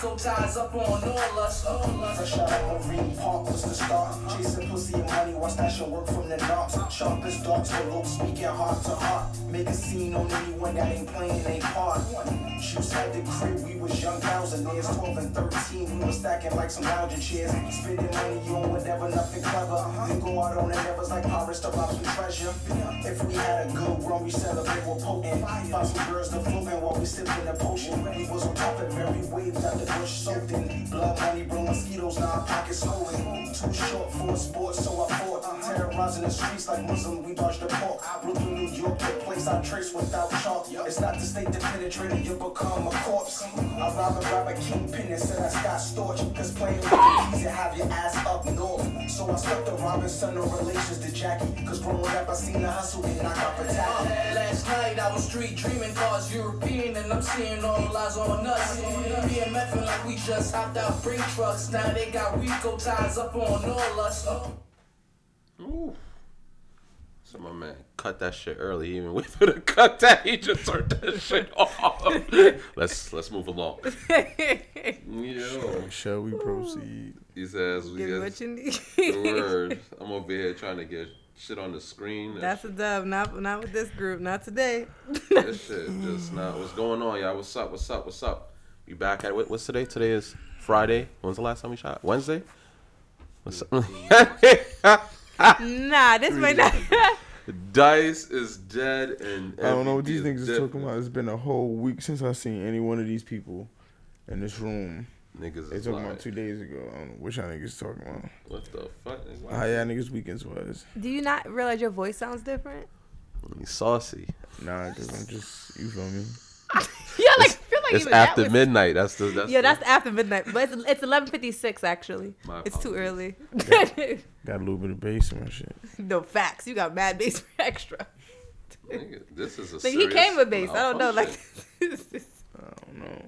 Rico ties up on all us. All us. Fresh out of Marine Park was the start. Chasing pussy and money, watch that shit work from the dark. Sharp as darts, the low speaking heart to heart. Make a scene on anyone that ain't playing ain't part. Shoes had the crib, we was young thousandaires, 12 and 13. We was stacking like some lounging chairs. Spending money on whatever, nothing clever. Then go out on endeavors like pirates to rob some treasure. If we had a good run, we celebrate with potent. Find some girls to floating while we sipping the potion. We was on top of every wave, got the bush soaked in. Blood money, bro, mosquitoes, now our pockets swollen. Too short for a sport, so I fought. Terrorizing the streets like Muslim, we dodged the pork. I Brooklyn, New York, the place I trace without chalk. It's not the state that penetrated, you become a corpse. I rob a rapper kingpin and said I got storch. Cause playing with the keys and have your ass up north. So I stuck the Robinson no relations to Jackie. Cause growing up, I seen the hustle and knock up a tackle. Last night I was street dreaming cars European and I'm seeing all eyes on us. BMFing like we just hopped out brake trucks. Now they got Rico ties up on all us. Ooh. So my man cut that shit early. He even wait for the cut that. He just turned that shit off. let's let's move along. Yo, Shall we proceed? he says we get what you need. the word. I'm over here trying to get shit on the screen. That's a dub. Not not with this group. Not today. This shit just not. What's going on, y'all? What's up? What's up? What's up? We back at what, what's today? Today is Friday. When's the last time we shot? Wednesday. What's up? Mm. nah, this might not. Dice is dead and I don't know what these niggas is talking about. It's been a whole week since I seen any one of these people in this room. Niggas They talking lying. about two days ago. I don't know what y'all niggas talking about. What the fuck? nigga? How y'all niggas weekends was? Do you not realize your voice sounds different? He's saucy. Nah, cause I'm just you feel me. Yeah, like feel like It's even that after was- midnight. That's the that's Yeah, the- that's after midnight, but it's it's eleven fifty six actually. My It's too early. Got a little bit of bass in my shit. no facts. You got mad bass for extra. Nigga, this is a Like he came with bass. I don't know. Like. I don't know.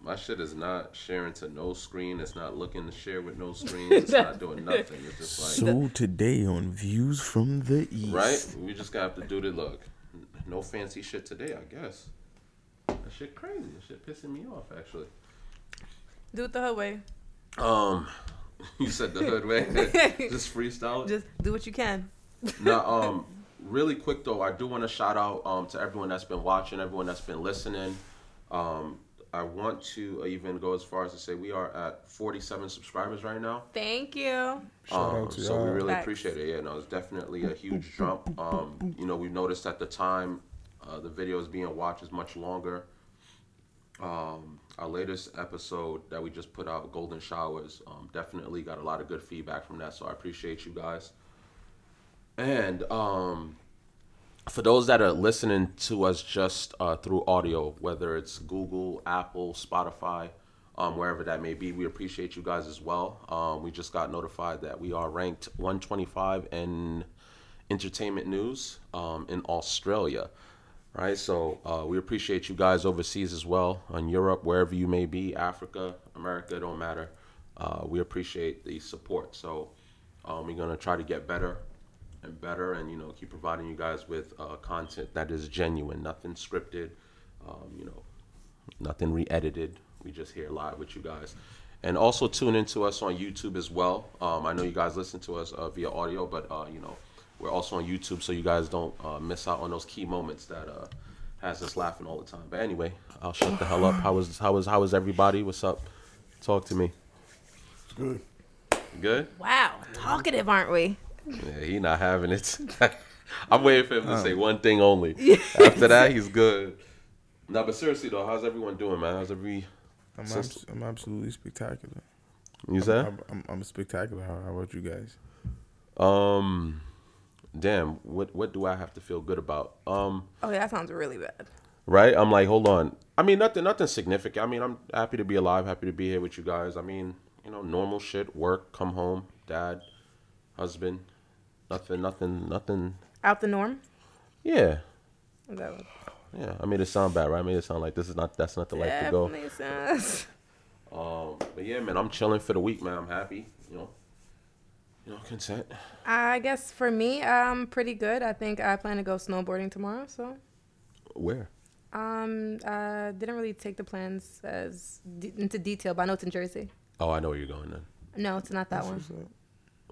my shit is not sharing to no screen. It's not looking to share with no screen. It's not doing nothing. It's just like So today on Views from the East, right. We just got to do the look. No fancy shit today, I guess. That shit crazy. That shit pissing me off actually. do it the whole way. Um, you said the hood way. just freestyle it. Just do what you can. now, um, really quick though, I do want to shout out um to everyone that's been watching, everyone that's been listening. Um, I want to even go as far as to say we are at 47 subscribers right now. Thank you. Shout Um, out to so we really Facts. appreciate it. Yeah, no, it's definitely a huge jump. Um, you know, we noticed at the time uh, the videos being watched is much longer. Um, our latest episode that we just put out, Golden Showers, um, definitely got a lot of good feedback from that. So I appreciate you guys. And um, for those that are listening to us just uh, through audio, whether it's Google, Apple, Spotify, um, wherever that may be, we appreciate you guys as well. Um, we just got notified that we are ranked 125 in entertainment news um, in Australia. Right, so uh, we appreciate you guys overseas as well, in Europe, wherever you may be, Africa, America, don't matter. Uh, we appreciate the support. So um, we're gonna try to get better and better, and you know, keep providing you guys with uh, content that is genuine, nothing scripted, um, you know, nothing re-edited. We just here live with you guys, and also tune into us on YouTube as well. Um, I know you guys listen to us uh, via audio, but uh, you know, we're also on YouTube, so you guys don't uh, miss out on those key moments that uh, has us laughing all the time. But anyway, I'll shut the hell up. How was how was how was everybody? What's up? Talk to me. It's good. Good? Wow, talkative, aren't we? Yeah, he not having it. I'm waiting for him to say one thing only. After that, he's good. No, but seriously though, how's everyone doing, man? How's every I'm, abs- I'm absolutely spectacular. You said? I'm, I'm, I'm spectacular. How, how about you guys? Um, damn. What what do I have to feel good about? Um, Oh, yeah, that sounds really bad. right? I'm like, hold on. I mean, nothing nothing significant. I mean, I'm happy to be alive. Happy to be here with you guys. I mean, you know, normal shit. Work, come home, dad, husband. Nothing, nothing, nothing. Out the norm. Yeah, that yeah. I made it sound bad, right? I made it sound like this is not that's not the life to go. Definitely sounds. Um, but yeah, man, I'm chilling for the week, man. I'm happy. You know, you know, consent. I guess for me, I'm pretty good. I think I plan to go snowboarding tomorrow. So, Where? um, uh, didn't really take the plans as de- into detail, but I know it's in Jersey. Oh, I know where you're going then. No, it's not that one.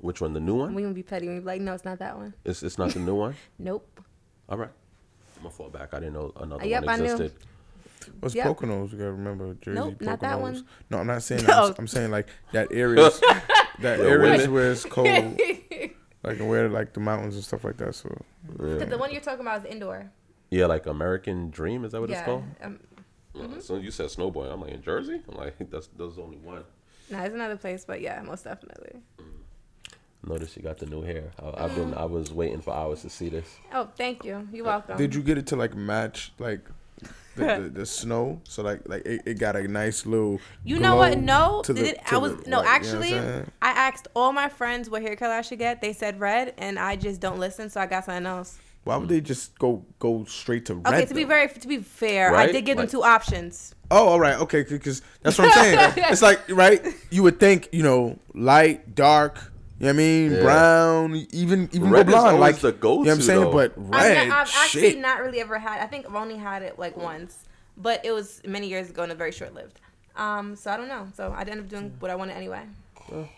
Which one? The new one? We gonna be petty. We be like, no, it's not that one. It's it's not the new one. Nope. All right. I'm gonna fall back. I didn't know another Yep, one I knew. existed. What's Yep. Poconos? You gotta remember Jersey. Nope, not that one. No, I'm not saying that. I'm, No. I'm saying like that areas, that Yo, areas women. where it's cold, like where like the mountains and stuff like that. So Because the one you're talking about is indoor. Yeah, like American Dream. Is that what it's called? Um, Uh, So you said snowboarding. I'm like in Jersey. I'm like that's there's only one. no, it's another place, but yeah, most definitely. Notice you got the new hair. I, I've been I was waiting for hours to see this. Oh, thank you. You're welcome. did you get it to like match like the, the, the snow? So like like it, it got a nice little. You know what? No, to the- it, to I was the, no. like, you know I'm actually. I asked all my friends what hair color I should get. They said red, and I just don't listen, so I got something else. Why would they just go go straight to red? Okay, to be though? very to be fair, I did give Like- them two options. Oh, all right, okay, because that's what I'm saying. it's like right, you would think you know light, dark. You know what I mean? Yeah. Brown, even even Red go is blonde. always Like the You know what I'm saying? though. But I've, red, not, I've actually not really ever had. I think I've only had it like once, but it was many years ago and very short lived. Um, so I don't know. So I ended up doing what I wanted anyway. Thanks.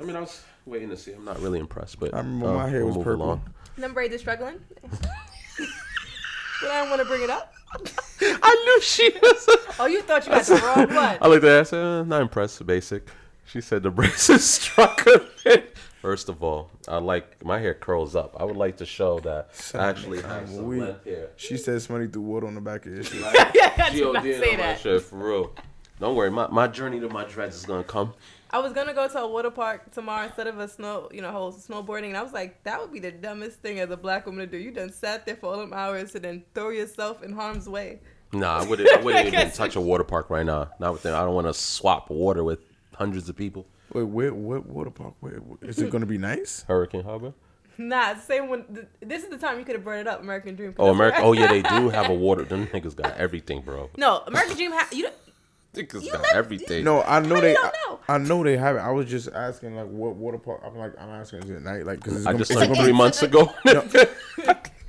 I mean, I was waiting to see. I'm not really impressed, but I remember uh, my hair was purple. along. Number eight is struggling. but I don't want to bring it up. I knew she was. Oh, you thought you had the wrong one. I looked at her. I said, uh, "Not impressed. Basic." She said the braces struck a bit. First of all, I like my hair curls up. I would like to show that I actually have some we- length hair. She said somebody threw water on the back of your shit. I did not G.O.D. say on my that. shit for real. Don't worry, my, my journey to my dreads is gonna come. I was gonna go to a water park tomorrow instead of a snow, you know, whole snowboarding, and I was like, that would be the dumbest thing as a black woman to do. You done sat there for all them hours and then throw yourself in harm's way. Nah, I wouldn't. I wouldn't even touch a water park right now. Not with them. I don't want to swap water with hundreds of people. Wait, where, what water park? Where, is it gonna be nice? Hurricane Harbor. Nah, same one. th- This is the time you could have brought it up, American Dream. Oh, that's America. Oh yeah, they do have a water. Them niggas got everything, bro. No, American Dream. Ha- you don't, Niggas You got never- everything. No, I know How they. you I, know? I know they have it. I was just asking like what water park. I'm like I'm asking is it night? Like because I just it's learned gonna three months ago.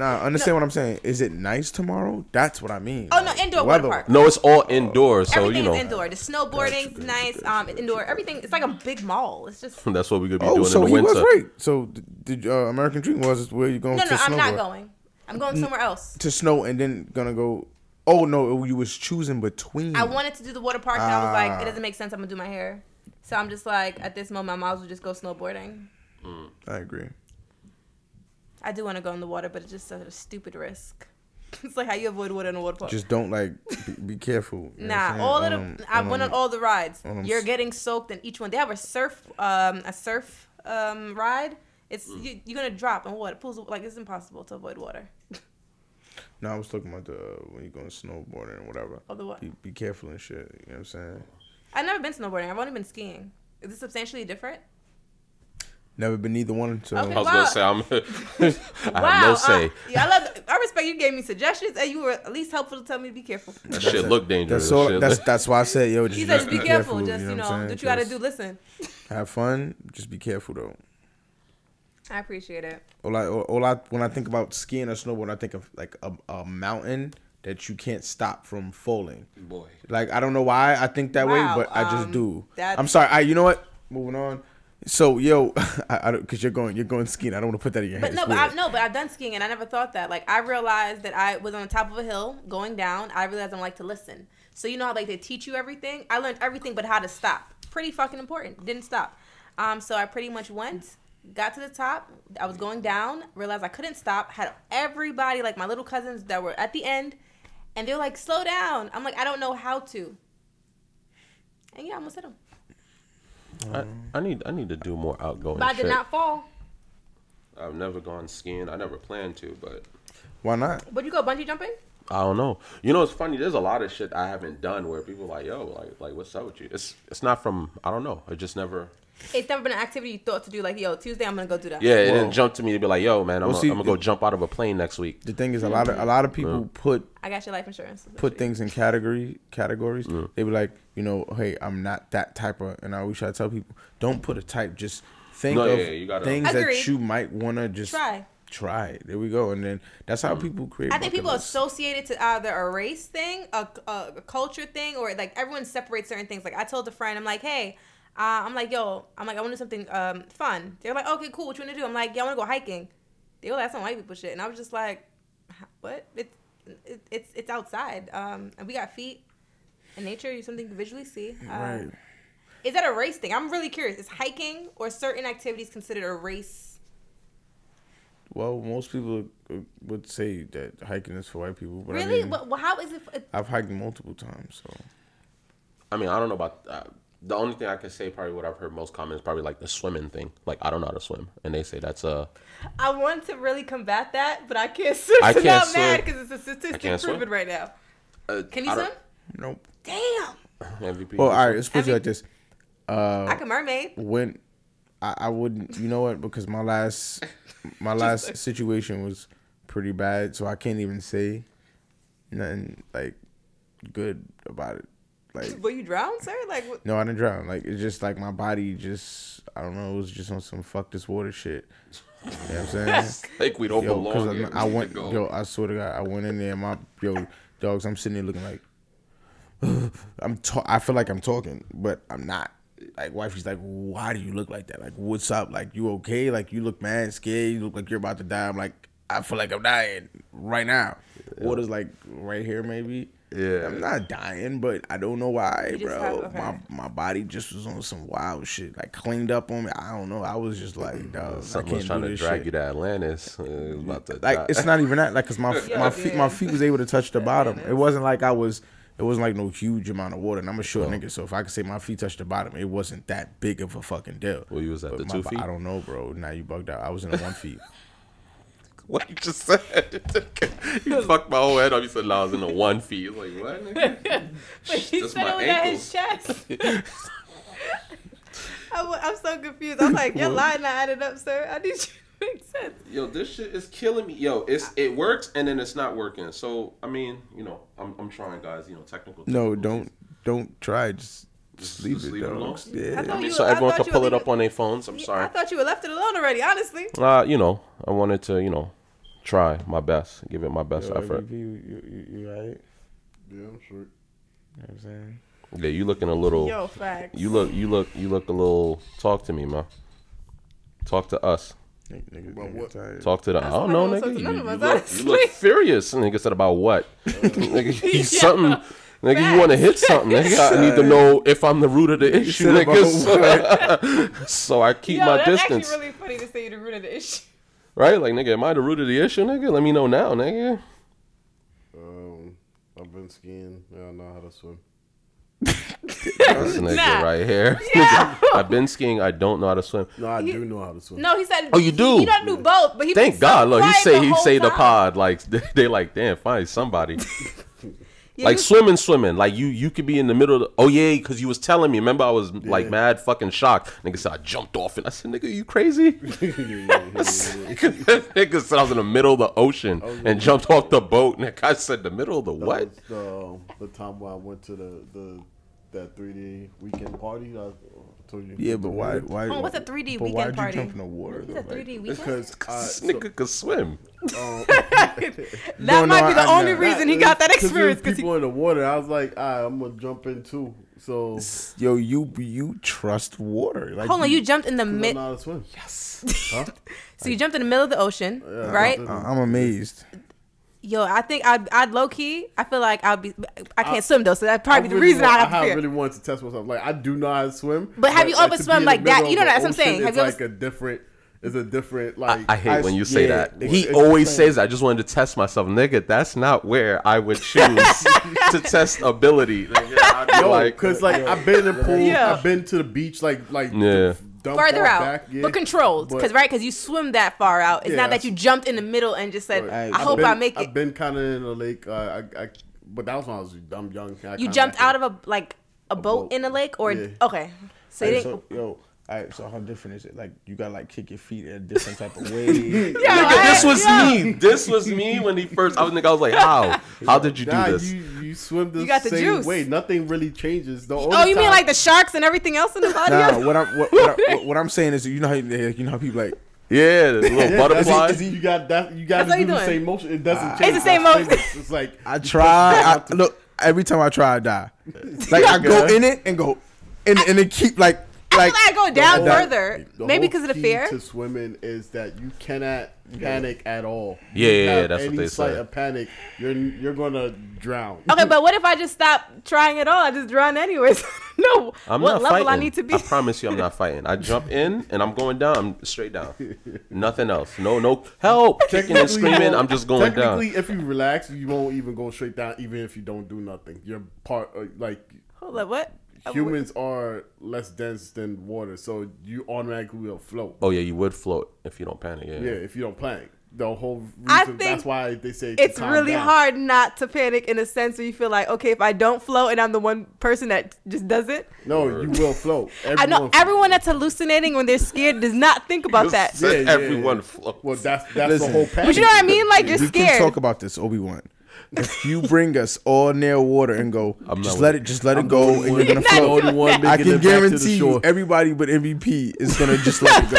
Nah, understand what I'm saying? Is it nice tomorrow? That's what I mean. Oh no, indoor the water park. no, it's all indoors, so everything you know is indoor. The snowboarding's good, nice. good, Um, good, indoor. Everything. It's like a big mall. It's just. that's what we could be Oh, doing so in he the winter. was right. So did uh, American Dream was where you going No, to no, I'm snowboard? not going. I'm going somewhere else. to snow and then gonna go. Oh no, you was choosing between. I wanted to do the water park, and I was like, Ah. it doesn't make sense. I'm gonna do my hair. So I'm just like, at this moment, I might as well just go snowboarding. I agree. I do want to go in the water, but it's just such a stupid risk. it's like how you avoid water in a water park. Just don't like be, be careful. you know what I'm Nah, saying? all of Um, the I um, went on all the rides. um, You're getting soaked in each one. They have a surf, um, a surf um ride. It's you, you're gonna drop in water. Pools of- like it's impossible to avoid water. No, I was talking about the when you're going snowboarding and whatever. Of the what? Be, be careful and shit. You know what I'm saying? I've never been snowboarding. I've only been skiing. Is this substantially different? Never been either one. So Okay. I was Wow. gonna say I'm. I have no uh, say. yeah, I love. I respect you gave me suggestions, and you were at least helpful to tell me to be careful. That shit look dangerous. that's all. Shit. That's that's why I said yo. Just, He said, just just be careful. Just you what know, I'm what you gotta do. Listen, Have fun. Just be careful though. I appreciate it. All I, all I, when I think about skiing or snowboarding, I think of like a, a mountain that you can't stop from falling. boy. Like I don't know why I think that Wow, way, but I just um, do. I'm sorry. I, you know what? Moving on. So yo, I, I because you're going, you're going skiing. I don't want to put that in your But head. no, but I, no, but I've done skiing and I never thought that. Like I realized that I was on the top of a hill going down. I realized I don't like to listen. So you know how like they teach you everything. I learned everything, but how to stop. Pretty fucking important. Didn't stop. Um, so I pretty much went, got to the top. I was going down. Realized I couldn't stop. Had everybody like my little cousins that were at the end, and they're like, "Slow down." I'm like, I don't know how to. And yeah, I almost hit them. I, I need I need to do more outgoing But I shit. did not fall. I've never gone skiing. I never planned to, but Why not? Would you go bungee jumping? I don't know. You know, it's funny. There's a lot of shit I haven't done where people are like, yo, like, like, what's up with you? It's it's not from I don't know. It just never. It's never been an activity you thought to do. Like, yo, Tuesday I'm gonna go do that. Yeah, it Whoa. didn't jump to me to be like, yo, man, I'm, Well, gonna- see, I'm gonna go jump out of a plane next week. The thing is, a lot of a lot of people put I got your life insurance. put things in category categories. They be like, you know, hey, I'm not that type of. And I always try to tell people, don't put a type. Just think No, of yeah, you gotta- things Agreed. that you might want to just Try. Try. There we go. And then that's how people create. I think bucket people lists. associate it to either a race thing, a, a, a culture thing, or like everyone separates certain things. Like I told a friend, I'm like, hey, uh, I'm like, yo, I'm like, I want to do something um, fun. They're like, okay, cool. What you want to do? I'm like, yeah, I want to go hiking. They were like, that's some white people shit, and I was just like, what? It's it, it's it's outside, um, and we got feet. And nature is something to visually see. Uh, Right. Is that a race thing? I'm really curious. Is hiking or certain activities considered a race? Well, most people uh, would say that hiking is for white people, but Really? I mean, Well, well, how is it? it- I've hiked multiple times. So I mean, I don't know about. Uh, the only thing I could say, probably what I've heard most common is probably like the swimming thing. Like I don't know how to swim, and they say that's a. I want to really combat that, but I can't swim. I so can't I'm swim. mad because it's a statistic can't swim. proven right now. uh, Can you swim? don't- nope. Damn. MVP. Well, all right. Let's put Have you- like this. Uh, I can mermaid. when I, I wouldn't you know what because my last my last situation was pretty bad so i can't even say nothing like good about it like Will you drowned, sir? Like, what? no i didn't drown like it's just like my body just i don't know it was just on some fuck this water shit you know what i'm saying like we don't yo belong. here. because I, I went go. yo i swear to god i went in there my yo dogs i'm sitting there looking like i'm ta- i feel like i'm talking but i'm not like wifey's like why do you look like that like what's up like you okay like you look mad scared you look like you're about to die i'm like i feel like i'm dying right now water's like right here maybe Yeah. i'm not dying but i don't know why You bro have- okay. my, my body just was on some wild shit like cleaned up on me i don't know i was just like dog i Something can't was trying do to drag shit. you to Atlantis. Uh, about to like die. it's not even that like because my Yeah, my feet my feet was able to touch the bottom it wasn't like i was it wasn't like no huge amount of water and i'm a short nigga so if i could say my feet touched the bottom it wasn't that big of a fucking deal Well, you was at But the my two bo- feet? i don't know bro now you bugged out i was in the one feet what you just said. you fucked my whole head up. You said no, I was in a one feet. Like what? nigga? But he That's said my it was at his chest. I, wa- I'm so confused. I'm like, your line not added up, sir. I need you to make sense. Yo, this shit is killing me. Yo, it's it works and then it's not working. So I mean, you know, I'm I'm trying, guys. You know, technical. no difficulties. don't don't try just Just- just leave just it leave it dog. alone? yeah I I mean, you- so everyone can pull it up leaving- on their phones. I'm I sorry. I thought you were left it alone already, honestly. Uh, you know, I wanted to, you know, try my best, give it my best Yo, effort. MVP, you, you, you, you right? Yeah, I'm sure. You know what I'm saying? Yeah, you looking a little. Yo, facts. You look, you look, you look a little. Talk to me, man. Talk to us. Nigga, niggas, About what? tired. Talk to the. I don't know, nigga. You, none you of us, look, you look furious. Nigga said about what? nigga, you Yeah. something. Nigga, you want to hit something? Nigga, I need to know if I'm the root of the issue, nigga. So, so I keep Yo, my that's distance, actually really funny to say you're the root of the issue. Right? Like, nigga, am I the root of the issue, nigga? Let me know now, nigga. Um, I've been skiing. Yeah, I know how to swim. This nigga Nah. right here. Yeah. I've been skiing. I don't know how to swim. No, I do know how to swim. No, he said. Oh, you do? You don't do both, but he. Thank been so God. Look, he say he whole say the pod like they like damn fine somebody Yeah, like swimming swimming. Like you you could be in the middle of the, oh yeah because you was telling me. Remember I was like mad fucking shocked. Nigga said I jumped off and I said nigga you crazy? Nigga said I was in the middle of the ocean oh, and jumped off the boat. And I said the middle of the That what? was the, um, the time when I went to the, the that 3D weekend party. I told you. Yeah, but why? Why? Oh, what's a 3D but weekend why'd party? you jump in the water? He's though? a 3D weekend. Because I, this so, nigga could swim um, that No, might no, be the I- only no. reason he got that 'cause there was experience. Because people in the water. I was like, all right, I'm gonna jump in too. So Yo, you you trust water? Like, hold on, you jumped in the I mid. know how to swim. Huh? So you jumped in the middle of the ocean, Yeah, right? I I- I'm amazed. Yo, I think I'd, I'd low key. I feel like I'd be. I can't swim though, so that's probably the really reason want, I I have have fear. really wanted to test myself. Like I do know how to swim. But have you ever to swum like that? You know that's what I'm saying. Have It's you ever like a different. It's a different like. I hate I- when you say yeah, that. He always insane. says, "I just wanted to test myself, nigga." That's not where I would choose to test ability. Nigga, I I'd be No, like, because like I've been in the pool, Yeah. I've been to the beach, like like Yeah. dumb Further far out, back, yeah. but controlled, because right, because you swim that far out. It's Yeah, not that you jumped in the middle and just said. "I I've hope been- I make it." I've been kind of in the lake. Uh, I, I, but that was when I was dumb young. I you jumped out of a like a, boat, boat. in a lake, or Yeah. okay, so you didn't. so, yo, all right, so how different is it? Like, you gotta like kick your feet in a different type of way. Yeah, Nigga, this was Yeah. me. This was me when he first. I was nigga. I was like, how? How did you do Nah, this? you you swim the, You got the same juice. way. Nothing really changes. The Oh, only you mean like the sharks and everything else in the body? nah, what I'm what, what, I, what, what I'm saying is, you know how you, you know how people like yeah, the little Yeah, butterfly. that's it. You got that. You got That's to what do you the doing. same motion. It doesn't ah. change. It's the same motion. It's, it's like I try. you I, look, every time I try, I die. Like I go in it and go, and and it keep like I like I go down that- further, The maybe because of the key fear. to swimming is that you cannot panic at all. Yeah, yeah, yeah, that's what any they slight say. of panic, you're you're gonna drown. Okay, but what if I just stop trying at all? I just drown anyways. no, I'm what not level fighting. I need to be? I promise you, I'm not fighting. I jump in and I'm going down. I'm straight down. Nothing else. No, no help, kicking and Technically, screaming. I'm just going down. Technically, if you relax, you won't even go straight down, even if you don't do nothing. You're part uh, like Hold up, what? Humans are less dense than water, so you automatically will float. Oh yeah, you would float if you don't panic. Yeah. Yeah, if you don't panic. The whole reason I think that's why they say to It's calm really down. hard not to panic in a sense where you feel like, okay, if I don't float and I'm the one person that just does it. No, you will float. I know Everyone everyone that's hallucinating when they're scared does not think about Just that. said Yeah, yeah, everyone yeah. floats. Well, that's that's Listen. the whole panic. But you know what I mean? Like you're we can scared. talk about this, Obi Wan. If you bring us all near water and go, I'm just let with it, just let it I'm go, the and you're gonna You're not float. doing one. I can it back to the guarantee you, everybody but MVP is gonna just let it go.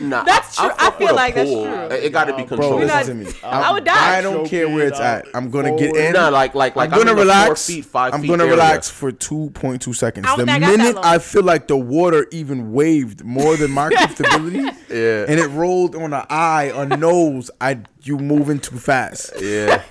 Nah, That's true. I fuck feel with a like that's true. It, got to be Bro, Bro, controlled. listen to me. I would die. I don't care where it's at. I'm gonna get in. Nah, like like like I'm gonna in the relax. Four feet, five I'm feet gonna area. relax for 2.2 seconds. The think I got that minute. I feel like the water even waved more than my comfortability, Yeah. and it rolled on an eye, a nose, I you moving too fast. Yeah.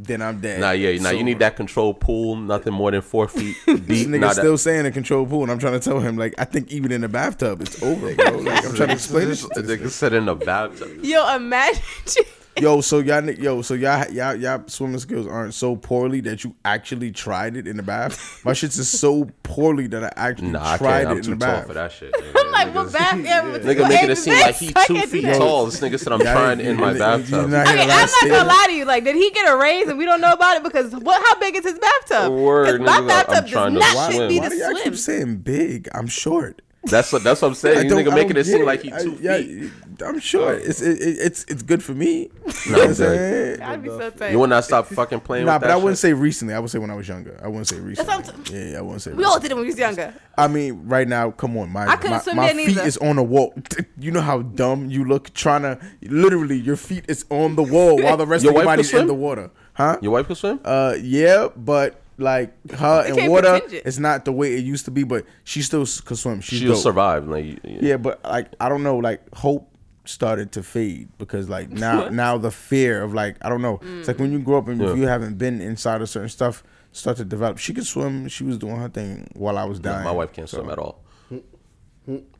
Then I'm dead. Nah, yeah. Nah, So, you need that control pool. Nothing more than four feet This deep. nigga Nah, still that, saying a control pool, and I'm trying to tell him like I think even in the bathtub it's over, bro. Like I'm trying to explain this. the nigga said in the bathtub. Yo, imagine. Yo, so y'all, ni- yo, so y'all, y'all, y'all swimming skills aren't so poorly that you actually tried it in the bath. My shit's is so poorly that I actually Nah, I tried can't. I'm it too in the tall bath. for that shit. I'm like, what Niggas- bath? Yeah, Nigga making it seem like he two feet Yo, tall. This nigga said I'm Y'all- trying in my bathtub. you're not Okay, I'm not gonna lie to you. Like, did he get a raise and we don't know about it? Because what? How big is his bathtub? Word, 'Cause my nigga, I'm bathtub does trying to not swim. fit me Why to do y'all keep saying big? I'm short. That's what that's what I'm I saying. You don't- nigga making it seem get like he I- two yeah, feet. I'm short. It's it, it- it's it's good for me. You know Nah, I'm I'm saying? I'd be so tight. You would not stop fucking playing Nah, with but that I wouldn't shit? say recently. I would say when I was younger. I wouldn't say recently. what Yeah, yeah, I wouldn't say. we all did it when we was younger. I mean, right now, come on, my I couldn't my, swim my feet neither. is on the wall. You know how dumb you look trying to literally your feet is on the wall while the rest Your of your wife can body's in the water, huh? Your wife can swim? Uh, yeah, but like her They and water, pretend it's not the way it used to be. But she still can swim. She's She'll dope. survive. Like, you- you- Yeah, but like I don't know, like hope started to fade because like now now the fear of like I don't know. It's like when you grow up and Yeah. if you haven't been inside of certain stuff start to develop. She could swim. She was doing her thing while I was dying. My wife can't So- swim at all.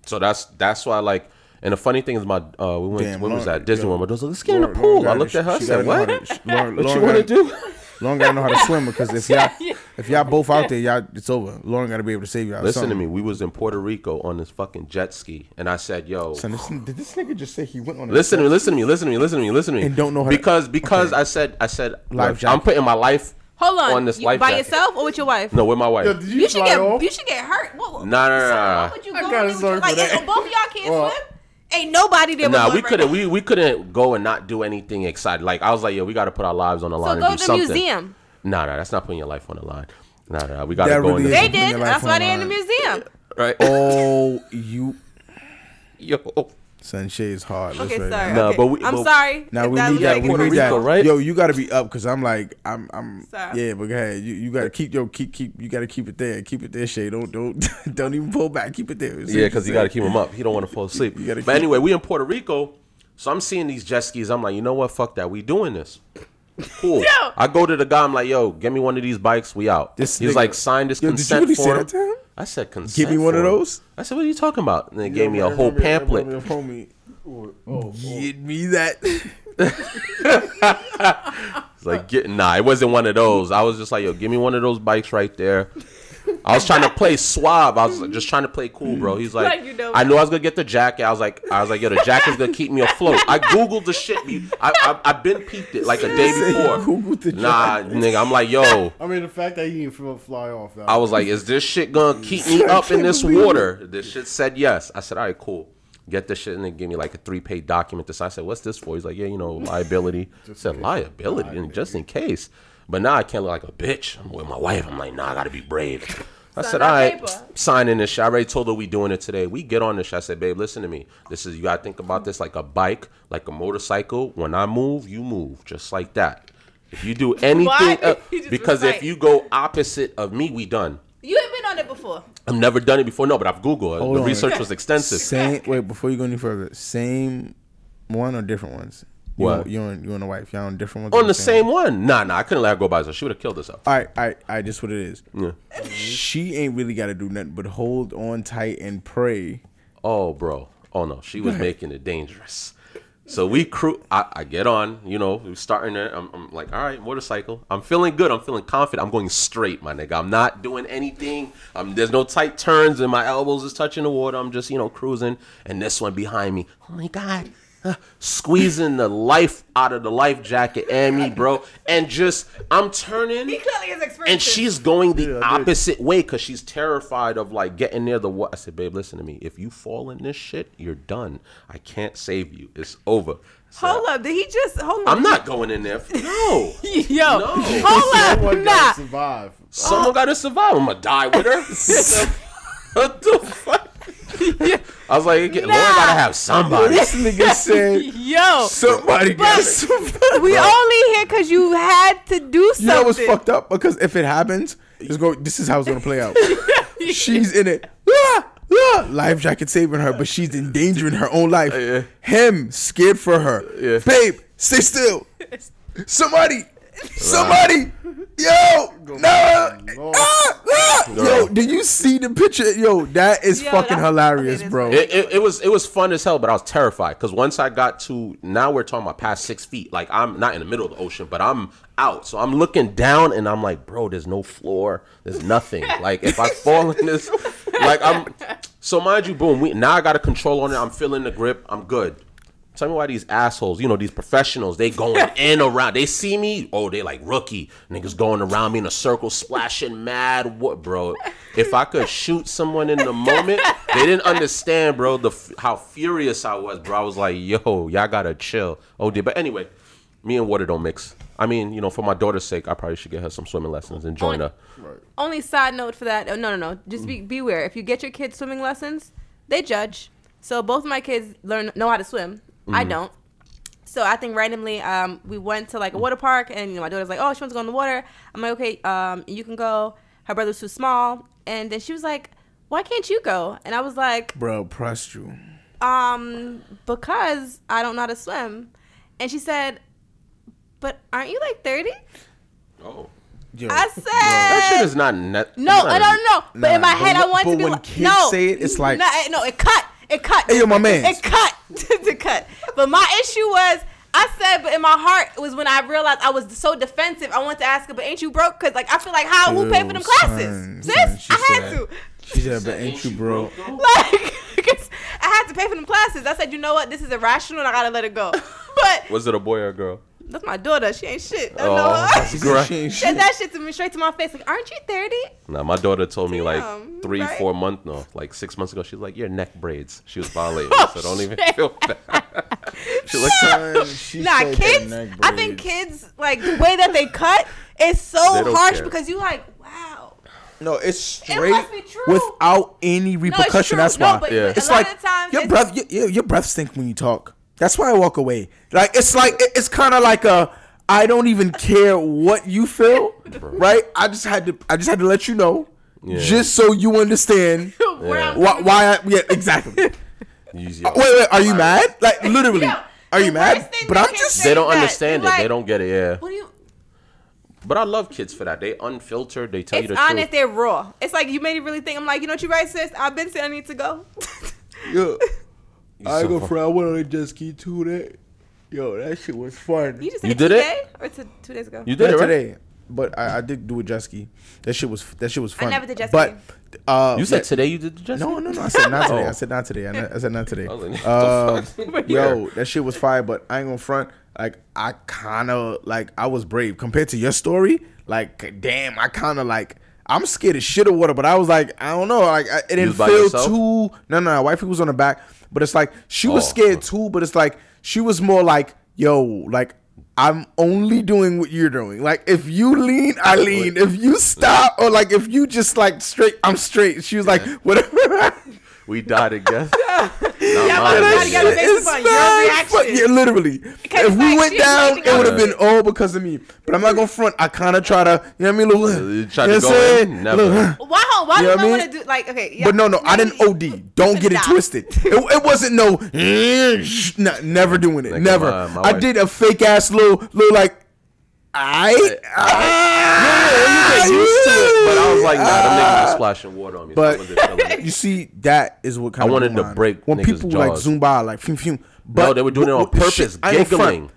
So that's that's why like. And the funny thing is, my uh, we went Damn, when was Lauren- that Disney yo, World. My daughter was like, "Let's get in the pool." Lauren I looked at her. I said, gotta know how "What? to- she- Lauren- what you want gotta- do?" Lauren gotta know how to swim because if y'all if y'all both out there, y'all it's over. Lauren gotta be able to save y'all. Listen to me. We was in Puerto Rico on this fucking jet ski, and I said, "Yo, Son, listen, did this nigga just say he went on? a listen to me, listen to me, listen to me, listen to me, listen to me." And don't know how to- because because Okay. I said I said Life I'm putting my life Hold on. on this You- life by jacket. yourself or with your wife? No, with my wife. Yo, did you, You should get off? you should get hurt. What, what, Nah, nah, so nah, nah. Why would you I go kinda in with sorry your- for like, both of y'all can't Well, swim? Ain't nobody there. Nah, we couldn't. right We we couldn't go and not do anything exciting. Like I was like, yo, we got to put our lives on the line So go and to do the something. museum. Nah, nah, that's not putting your life on the line. Nah, nah, we got to go really in is. the, They did. That's why they're in the museum. right. Oh, you yo, son, Shay is hard. Let's Okay, right sorry. Nah, okay. but we- I'm but- sorry. Now if we need that. We need Rico, that. right? Yo, you got to be up because I'm like, I'm, I'm. Sorry. Yeah, but go ahead. You, you got to keep yo, keep, keep. You got to keep it there. Keep it there, Shay. Don't, don't, don't even pull back. Keep it there. Yeah, because you got to keep him up. He don't want to fall asleep. You but keep- anyway, we in Puerto Rico, so I'm seeing these jet skis. I'm like, you know what? Fuck that. We doing this. Cool. Yo. I go to the guy. I'm like, yo, get me one of these bikes. We out. This He's nigga- like, sign this Yo, did you consent really say form. that to him? I said consent. Give me one of those? I said, what are you talking about? And they gave me a whole pamphlet. Homie, Oh, oh. get me that. It's like getting nah, it wasn't one of those. I was just like, yo, give me one of those bikes right there. I was trying to play suave. I was just trying to play cool, bro. He's like, Like you know I knew I was gonna get the jacket. I was like, I was like, yo, the jacket's gonna keep me afloat. I googled the shit. I, I I've been peeped it like a day before. Googled the Nah, nigga, I'm like, yo. I mean, the fact that he didn't feel fly off. I was like, is this shit gonna keep me up in this water? This shit said yes. I said, all right, cool. Get this shit and then give me like a three page document. This I said, what's this for? He's like, yeah, you know, liability. I said liability, and just in case. But now I can't look like a bitch. I'm with my wife. I'm like, nah, I gotta be brave. I Sign said, that all right, paper." signing this shit. I already told her we doing it today. We get on this shit. I said, babe, listen to me. This is you gotta think about this like a bike, like a motorcycle. When I move, you move, just like that. If you do anything, uh, He because if like- you go opposite of me, we done. You ain't been on it before. I've never done it before. No, but I've googled it. Hold the on. research was extensive. Same. Wait, before you go any further, same one or different ones? You What? and- You and you and the wife, y'all on different ones. On the same one. Nah, nah, I couldn't let her go by herself. She would have killed herself. All right, all right, all right. Just what it is. Yeah. She ain't really got to do nothing but hold on tight and pray. Oh, bro. Oh no, she was making it dangerous. So we crew. I, I get on. You know, we starting there. I'm, I'm like, all right, motorcycle. I'm feeling good. I'm feeling confident. I'm going straight, my nigga. I'm not doing anything. Um, there's no tight turns, and my elbows is touching the water. I'm just, you know, cruising. And this one behind me. Oh my god. Uh, Squeezing the life out of the life jacket and me, bro, and just I'm turning. He clearly is experienced. and she's going the Yeah, opposite way because she's terrified of like getting near the water. I said, babe, listen to me. If you fall in this shit, you're done. I can't save you. It's over. So, Hold up, did he just hold on? I'm not going in there. No. Yo, No. hold up, Someone nah. gotta survive. Someone got to survive. I'm gonna die with her. what the fuck? I was like, Lord, gotta have somebody. This nigga said Yo, somebody got somebody. we only here because you had to do something. You know what's fucked up? Because if it happens, it's go. This is how it's gonna play out. she's in it. Ah, ah, life jacket saving her, but she's endangering her own life. Yeah. Him scared for her. Yeah. Babe, stay still. Somebody, somebody, yo, no. Ah, ah. Yo, did you see the picture? Yo, that is Yo, fucking that's- hilarious, it is bro. It, it, it was it was fun as hell, but I was terrified because once I got to now we're talking about past six feet. Like I'm not in the middle of the ocean, but I'm out. So I'm looking down and I'm like, bro, there's no floor, there's nothing. like if I fall in this, like I'm. So mind you, boom. We now I got a control on it. I'm feeling the grip. I'm good. Tell me why these assholes, you know, these professionals, they going in around. They see me, oh, they like rookie niggas going around me in a circle, splashing mad. What, bro? If I could shoot someone in the moment, they didn't understand, bro. The how furious I was, bro. I was like, yo, y'all gotta chill. Oh, dear. But anyway, me and water don't mix. I mean, you know, for my daughter's sake, I probably should get her some swimming lessons and join her. Only side note for that. Oh, no, no, no. Just be mm. beware. If you get your kids swimming lessons, they judge. So both of my kids learn know how to swim. I don't. So I think randomly, um, we went to like a water park, and you know my daughter's like, "Oh, she wants to go in the water." I'm like, "Okay, um, you can go." Her brother's too small, and then she was like, "Why can't you go?" And I was like, Bro, pressed you. um, because I don't know how to swim. And she said, but aren't you like 30? Oh, Yo, I said, that shit is not net. no, I don't know. But in my head, but I wanted but to be when like, kids no. say it, it's like- no, no, it cut. It cut. Hey, yo, my mans. It cut to cut. But my issue was, I said, but in my heart it was when I realized I was so defensive. I wanted to ask her, but ain't you broke? Because like I feel like how who paid for them classes? son, Sis, son, I had said- to. She said, but ain't you broke? Like, 'cause I had to pay for them classes. I said, you know what? This is irrational, and I gotta let it go. But Was it a boy or a girl? That's my daughter. She ain't shit. I Oh, know her. She Great. said she ain't said that shit to me straight to my face. Like, aren't you 30? Nah, my daughter told me like three, right? four months, no, like six months ago. She's like, "Your neck braids." She was violating, Oh, so don't even shit. feel bad. She's like, Son, she Nah, kids. I think kids like the way that they cut is so harsh care. because you like, wow. No, it's It straight must be true. without any repercussion. true. That's No, why. but Yeah. a It's lot like of the times your it's- breath. Your, your, your breath stink when you talk. That's why I walk away. Like it's like it's kind of like a. I don't even care what you feel, right? I just had to. I just had to let you know, Yeah. just so you understand Where I'm why. Why? I, yeah, exactly. Uh, wait, wait. Are you mad? Like literally. Yeah, Are the you mad? But I'm just they don't that. understand it. Like- They don't get it. Yeah, What do you? but I love kids for that. They unfiltered. They tell you It's the honest. truth. They're raw. It's like you made me really think. I'm like, you know what you right, sis? I've been saying I need to go. Yeah. I so go fu- for. I went on a jet ski too. That. Yo, that shit was fun. You just You said did it? today or t- two days ago? You did Not it right? today, but I, I did do a jet ski. That shit was that shit was fun. I never did jet ski. But uh, You said yeah- today you did the Jesse? no, no, no. I said not today. Oh. I said not today. I, I said not today. I was like, Uh, what the fuck? yo, that shit was fire. But I ain't gonna front. Like I kind of like I was brave compared to your story. Like damn, I kind of like. I'm scared as shit of water, but I was like, I don't know, like I, it didn't feel yourself? too. No, no, no, wifey was on the back, but it's like she was Oh. scared too. But it's like she was more like, yo, like I'm only doing what you're doing. Like if you lean, I lean. If you stop, or like if you just like straight, I'm straight. She was like, whatever. We died again. Yeah, Not but mine. you gotta make It's. Your reaction. Yeah, literally. Because If we like, went down, it would have been all because of me. But I'm not gonna front. I kind of try to, you know what I mean? Little, You you tried to go I'm in? saying? Never. Little, Why? Why You know do what I I mean? want to do like okay? Yeah, But no, no, I didn't OD. Don't get it twisted. It, it wasn't no, no, never doing it. Like never. my- my I did a fake ass little, little like, I. Yeah, you get used to it. But I was like, nah, them niggas was splashing water on me. But wasn't feeling it. you see, that is what kind I of wanted to break when niggas' people like jaws. zoom by like fume fume. But No, they were doing it on what- the purpose, shit- I ain't front. giggling.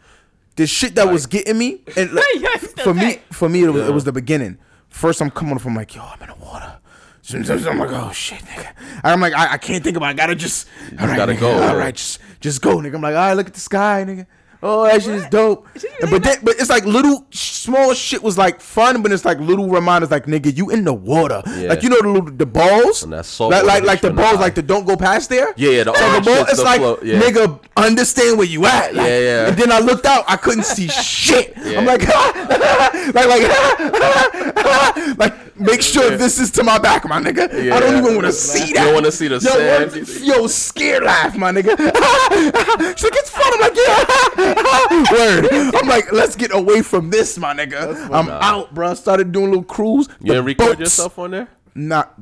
The shit that was getting me, and like, You're still for me, tight. for me, it was, it was the beginning. First, I'm coming from like, yo, I'm in the water. Sometimes I'm like, oh shit, nigga. I'm like, I, I can't think about. it. I gotta just, all right, gotta nigga, go, All yeah. right, just, just go, nigga. I'm like, all right, look at the sky, nigga. Oh, that shit is dope. Should you And- But then, but it's like little small shit was like fun, but it's like little reminders, like nigga, you in the water, Yeah. like you know the little the balls, And that salt like like, like the in the balls, eye. like the don't go past there. Yeah, yeah, the So the ball, it's the like float, yeah. nigga, understand where you at. Like, Yeah, yeah. And then I looked out, I couldn't see shit. I'm Yeah. like, like, like, like, make sure this is to my back, my nigga. I don't even want to see You that. don't wanna see the yo, sand. what- Yo, scared laugh, my nigga. She's like, it's fun. I'm like, yeah. Word. I'm like, let's get away from this, my nigga. I'm out, bro. I Started doing a little cruise. You record boats- yourself on there? Not.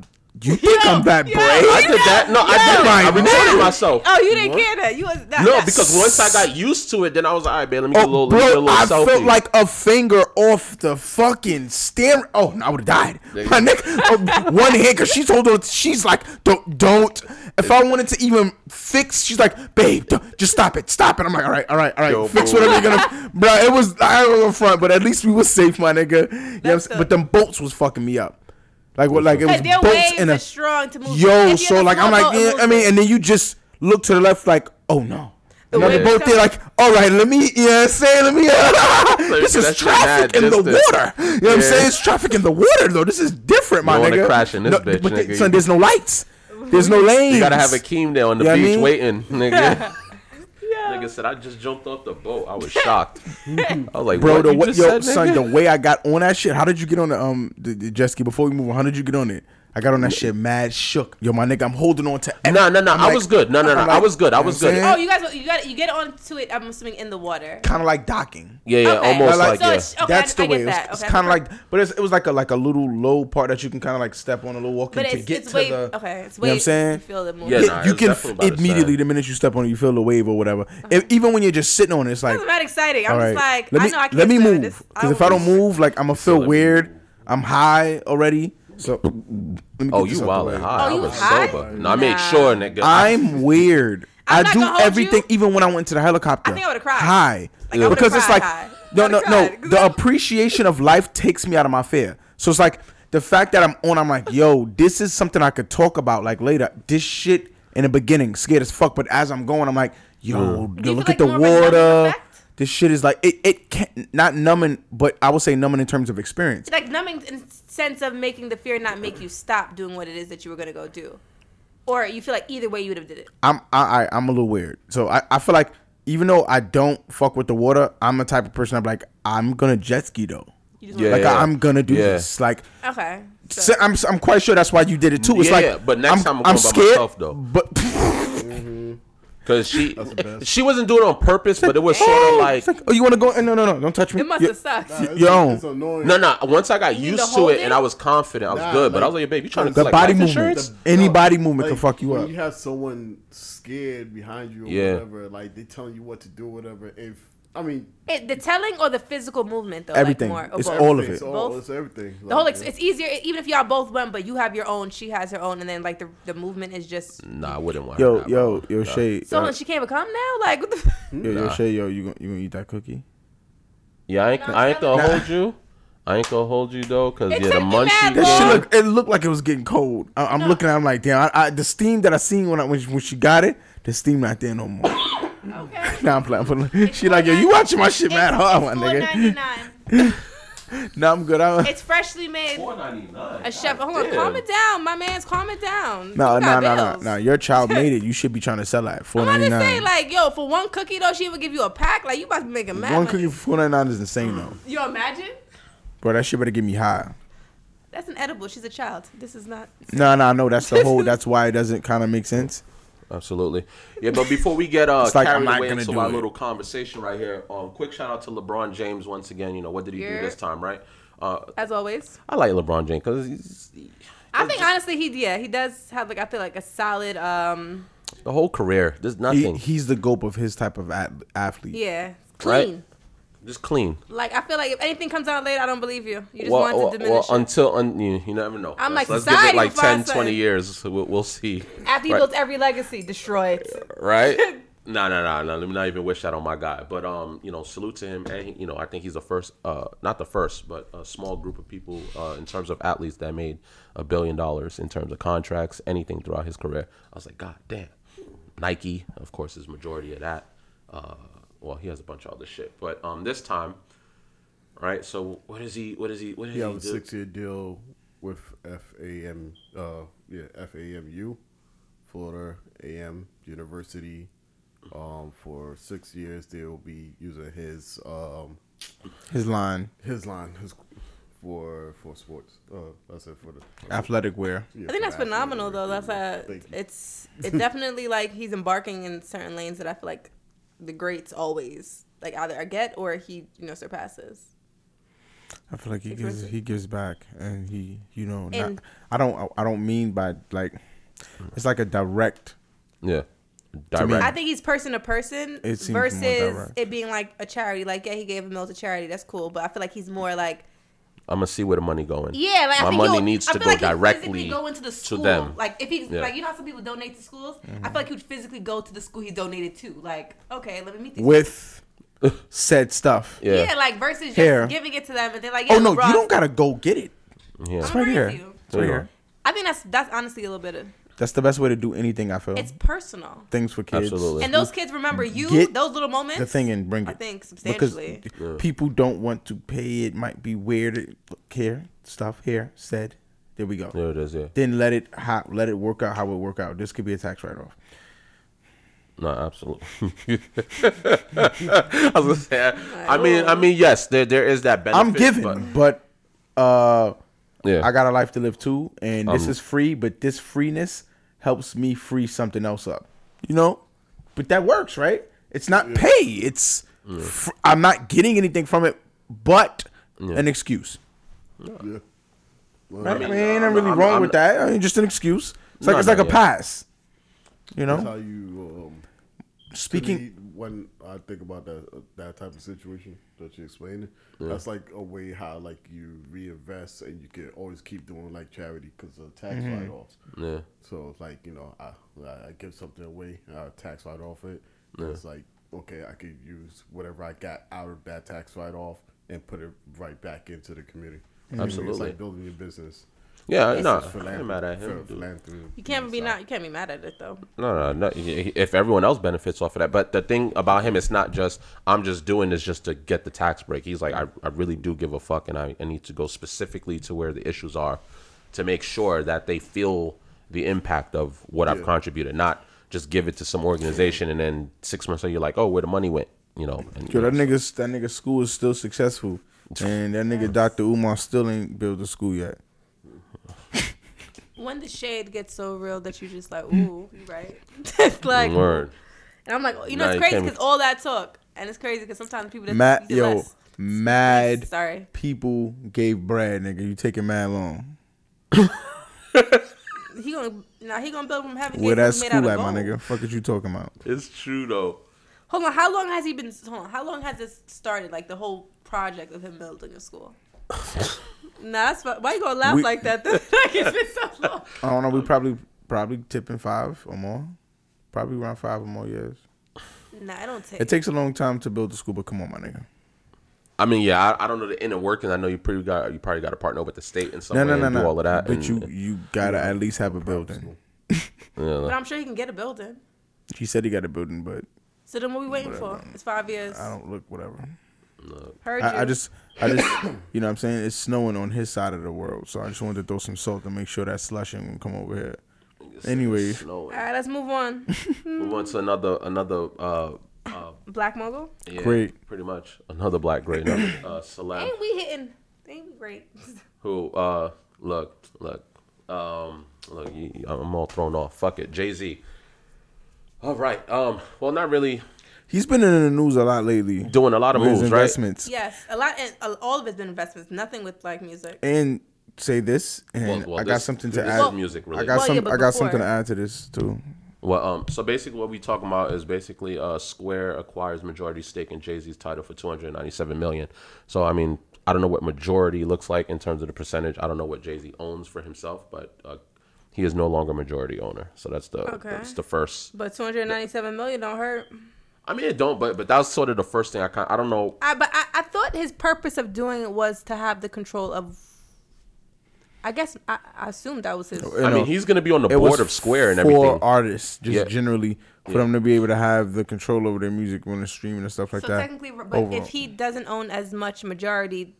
You think Yo, I'm that yo, brave? I did that. No, I did. My I recorded man. myself. Oh, you didn't care that you was that, No, that- because once I got used to it, then I was like, all right, man, let me oh, get a Oh, little, let me get a bro, little I selfie. felt like a finger off the fucking steering. Oh, I would have died. My neck, oh, one hand, because she's holding. on- She's like, don't, don't. If I wanted to even fix, she's like, babe, don't, just stop it, stop it. I'm like, all right, all right, all right. Yo, fix bro. whatever you're gonna. bro, it was I was on front, but at least we was safe, my nigga. You know what I'm the- But them bolts was fucking me up. Like what? Like it was But their bolts in a. strong to move. Yo, If so like I'm like, yeah, I mean, and then you just look to the left, like, oh no. Another waves boat there, come- like, all right, let me, you know what I'm saying? Let me, this is traffic mad in the distance. water. You know what I'm saying? It's traffic in the water, though. This is different, my You don't nigga. wanna crash in this No, bitch, but nigga. son, there's no lights. There's no lanes. You gotta have a Keem there on the You know I beach mean? waiting, nigga. Nigga said I just jumped off the boat. I was shocked. I was like, Bro, what the you way, just yo, said, son, nigga? the way I got on that shit. How did you get on the um the, the jet ski before we move on? How did you get on it? I got on that shit mad shook. Yo, my nigga, I'm holding on to. No, no, no. I'm I like- was good. No, no, no. I'm I was good. I was good. saying? Oh, you guys, you got you get onto it. I'm assuming in the water. kind of like docking. Yeah, yeah, Okay. almost Like- like, So yeah. it's- Okay, That's I- the I get way. It was, that. it's Okay, kind of like, but it's, it was like a like a little low part that you can kind of like step on a little walking But to it's get it's to wave. the. okay, it's You know what I'm saying? You feel the movement. Yeah, Yeah, nah, you can definitely about the immediately the minute you step on it, you feel the wave or whatever. Uh-huh. If, even when you're just sitting on it, it's like, It's not exciting. I'm just like, let me I know I can't let me move because if I don't move, like I'm gonna feel weird. I'm high already, so. Let me Oh, get this you out wild and high. Oh, I you was was high? sober. No, I made sure, nigga. I- I'm weird. I'm I not do gonna hold everything, you. even when I went to the helicopter. I think I would've cried. High, Like, I would've because it's cried like high. no, no, would've no. cried, 'cause The I- appreciation of life takes me out of my fear. So it's like the fact that I'm on. I'm like, yo, this is something I could talk about like later. This shit in the beginning, scared as fuck, but as I'm going, I'm like, yo, mm. Do yo you look feel at the like more of a numbing water. Effect? This shit is like it. It can not not numbing, but I would say numbing in terms of experience. Like numbing in sense of making the fear not make you stop doing what it is that you were gonna go do, or you feel like either way you would have did it. I'm I, I I'm a little weird. So I, I feel like even though I don't fuck with the water, I'm the type of person I'm like I'm gonna jet ski though. Yeah, Like yeah. I'm gonna do Yeah. this. Like Okay. So, so I'm I'm quite sure that's why you did it too. It's Yeah, like yeah, but next I'm, time I'm I'm by scared, myself, though. But Cause she she wasn't doing it on purpose, but it was sort of like like, oh, you want to go? No, no, no, don't touch me. it must have sucked. Nah, it's, Yo. it's annoying. no, no. Once I got You need used to to hold it and? I was confident, I was Nah, good. But I like- was like, babe, you trying to the collect body life movement, insurance? any No, body movement can like, fuck you when up. you have someone scared behind you or Yeah. whatever, like they telling you what to do, whatever. If I mean, It, the telling or the physical movement though. Everything. Like more, It's both? all of it. It's, all, Both? it's everything. The whole Like, ex- it's easier even if y'all both went, but you have your own, she has her own, and then like the the movement is just. Nah, I wouldn't want. Yo, her yo, yo, Nah. Shay. So uh, she can't become now, like what the. yo, yo, Nah. Shay, yo, you gonna you gonna eat that cookie? Yeah, I ain't, I ain't gonna hold you. I ain't gonna hold you though, cause It yeah, the took munchie. mad That shit look, it looked like it was getting cold. I, I'm No. looking at, it, I'm like, damn. I, I, the steam that I seen when I when she, when she got it, the steam not there no more. Okay. now I'm playing. I'm playing. She like, yo, you watching my shit mad hard, my nigga. nine. Now I'm good. I, It's freshly made. $4.99. A chef. Hold on, Damn. calm it down, my man's. Calm it down. no, no, no, no, bills. no. Your child made it. You should be trying to sell that. Four I'm about ninety to say, like, yo, for one cookie though, she would give you a pack. Like, you about to be making mad One money. cookie for four ninety nine is insane though, You imagine? bro. That shit better get me high. That's an edible. She's a child. This is not. No, no, no. That's the whole. That's why it doesn't kind of make sense. Absolutely. Yeah, but before we get uh It's like, I'm carried away into our it. little conversation right here, um, quick shout out to LeBron James once again. You know what did he Yeah. do this time, right? Uh, As always. I like LeBron James because he's I think honestly, he yeah, he does have like I feel like a solid um the whole career. There's He, nothing. he's the gope of his type of at- athlete. yeah Right. Just clean. Like I feel like if anything comes out later, I don't believe you. You just well, want well, to diminish well, it. until un, you, you never know. I'm let's, like, let's give it like will 10, 20 something. years. We'll, we'll see. After he right. builds every legacy, destroy it. right? No, no, no, no. Let me not even wish that on my guy. But um, you know, salute to him. And you know, I think he's the first, uh, not the first, but a small group of people uh, in terms of athletes that made a billion dollars in terms of contracts, anything throughout his career. I was like, God damn. Nike, of course, is majority of that. Uh, well, he has a bunch of other shit, but um, this time, right? So what is he? What is he? What is He he, have a six year deal with FAM, uh, yeah, FAMU, Florida A&M University. Um, for six years, they will be using his um His line, his line his for for sports. Uh, that's it for the athletic wear. yeah, I think that's phenomenal athletic though. That's a, Thank it's it definitely like he's embarking in certain lanes that I feel like the greats always like either I get or he you know surpasses. I feel like he gives he gives back, and he you know not, And- I don't I don't mean by like it's like a direct. Yeah, me. direct. I think he's person to person It seems more versus it being like a charity. Like yeah, he gave a meal to charity. That's cool, but I feel like he's more like I'm gonna see where the money going. yeah, like my money needs to go like directly go into the to them. Like if he's Yeah. like you know how some people donate to schools. I feel mm-hmm. like he would physically go to the school he donated to. Like okay, let me meet these. with said stuff. Yeah, Yeah, like versus just Here. giving it to them and they're like, yeah, Oh no, LeBron, you don't gotta go get it. yeah. It's I'm right here. you. It's right here. I think that's that's honestly a little bit of That's the best way to do anything. I feel it's personal. things for kids. Absolutely. And those kids remember you, Get those little moments. the thing and bring it. I think because substantially. people don't want to pay. It might be weird. Look here, stuff here said. There we go. There it is. Yeah. Then let it how, let it work out how it work out. This could be a tax write off. No, absolutely. I was gonna say. I mean, I mean, yes, there there is that benefit. I'm giving, but, but, uh, yeah, I got a life to live too, and this Um, is free. But this freeness helps me free something else up. You know, but that works, right? It's not pay. It's fr- I'm not getting anything from it, but an excuse. Yeah. Right? I mean, mean, ain't I'm- really I'm- wrong I'm- with that. I mean, just an excuse. It's like it's like a pass. You That's know, how you um, speaking. me, when I think about that that type of situation that you explained, that's like a way how like you reinvest and you can always keep doing like charity because of tax Mm-hmm. write offs. yeah, So it's like you know, I I I give something away, I tax write off it. Yeah. It's like okay, I could use whatever I got out of that tax write off and put it right back into the community. It's Absolutely. like building your business. Yeah. It's No, just I ain't philanthropy- mad at him. dude. You can't be not you can't be mad at it though. No, no, no. If everyone else benefits off of that, but the thing about him, it's not just I'm just doing this just to get the tax break. He's like, I, I really do give a fuck, and I, I need to go specifically to where the issues are, to make sure that they feel the impact of what I've contributed, not just give it to some organization and then six months later you're like, oh, where the money went, you know? And, Yo, that nigga's that nigga school is still successful, and that nigga Dr. Umar still ain't built a school yet. When the shade gets so real that you just like, mm. ooh, you right. it's like Word. And I'm like, you know, Nah, it's crazy because all that talk, and it's crazy because sometimes people just Mad, yo, less. mad Sorry. people gave bread, nigga. You taking mad long. He gonna now he gonna build from heaven. Where that gates made out school of at, my nigga? Fuck is you talking about? It's true though. Hold on, how long has he been? Hold on, how long has this started? Like the whole project of him building a school. nah, that's fu- why you gonna laugh We- like that? Though? like it's been so long. I don't know. We probably probably tipping five or more. Probably around five or more years. Nah, I don't take. It takes a long time to build a school, but come on, my nigga. I mean, yeah, I, I don't know the inner workings. I know you pretty got you probably got to partner with the state and some No, way no, no, and do no. all of that. But and, you you gotta at least have a building. yeah, but I'm sure he can get a building. He said he got a building, but So then, what we waiting for? It's five years. I don't look whatever. Heard you. I, I just, I just, you know, what I'm saying it's snowing on his side of the world, so I just wanted to throw some salt to make sure that slushing won't come over here. Anyway. All right, let's move on. Move on to another another uh, uh Black mogul. yeah, Great. pretty much another black great another uh, celeb Ain't we hitting? Ain't we great? who uh look look um look you, you- I'm all thrown off. Fuck it, Jay Z. All right, um, well, not really he's been in the news a lot lately. doing a lot of with his moves, right? investments. yes, a lot. And uh, all of it's been investments. Nothing with like music. And say this, and Well- well, I got this- something to add. is music I got Well, some. yeah, I got before- something to add to this too. Well, um, so basically, what we talking about is basically uh, Square acquires majority stake in Jay Z's Tidal for two hundred ninety-seven million. So, I mean, I don't know what majority looks like in terms of the percentage. I don't know what Jay Z owns for himself, but uh, he is no longer majority owner. So that's the Okay. that's the first. But 297 million don't hurt. I mean, it don't, but but that was sort of the first thing I kind. I don't know. I but I, I thought his purpose of doing it was to have the control of. I guess I, I assumed that was his. You I mean, he's going to be on the board of Square and for everything. artists, just Yeah. generally for Yeah. them to be able to have the control over their music when they're streaming and stuff like so that. technically, but overall. if he doesn't own as much majority,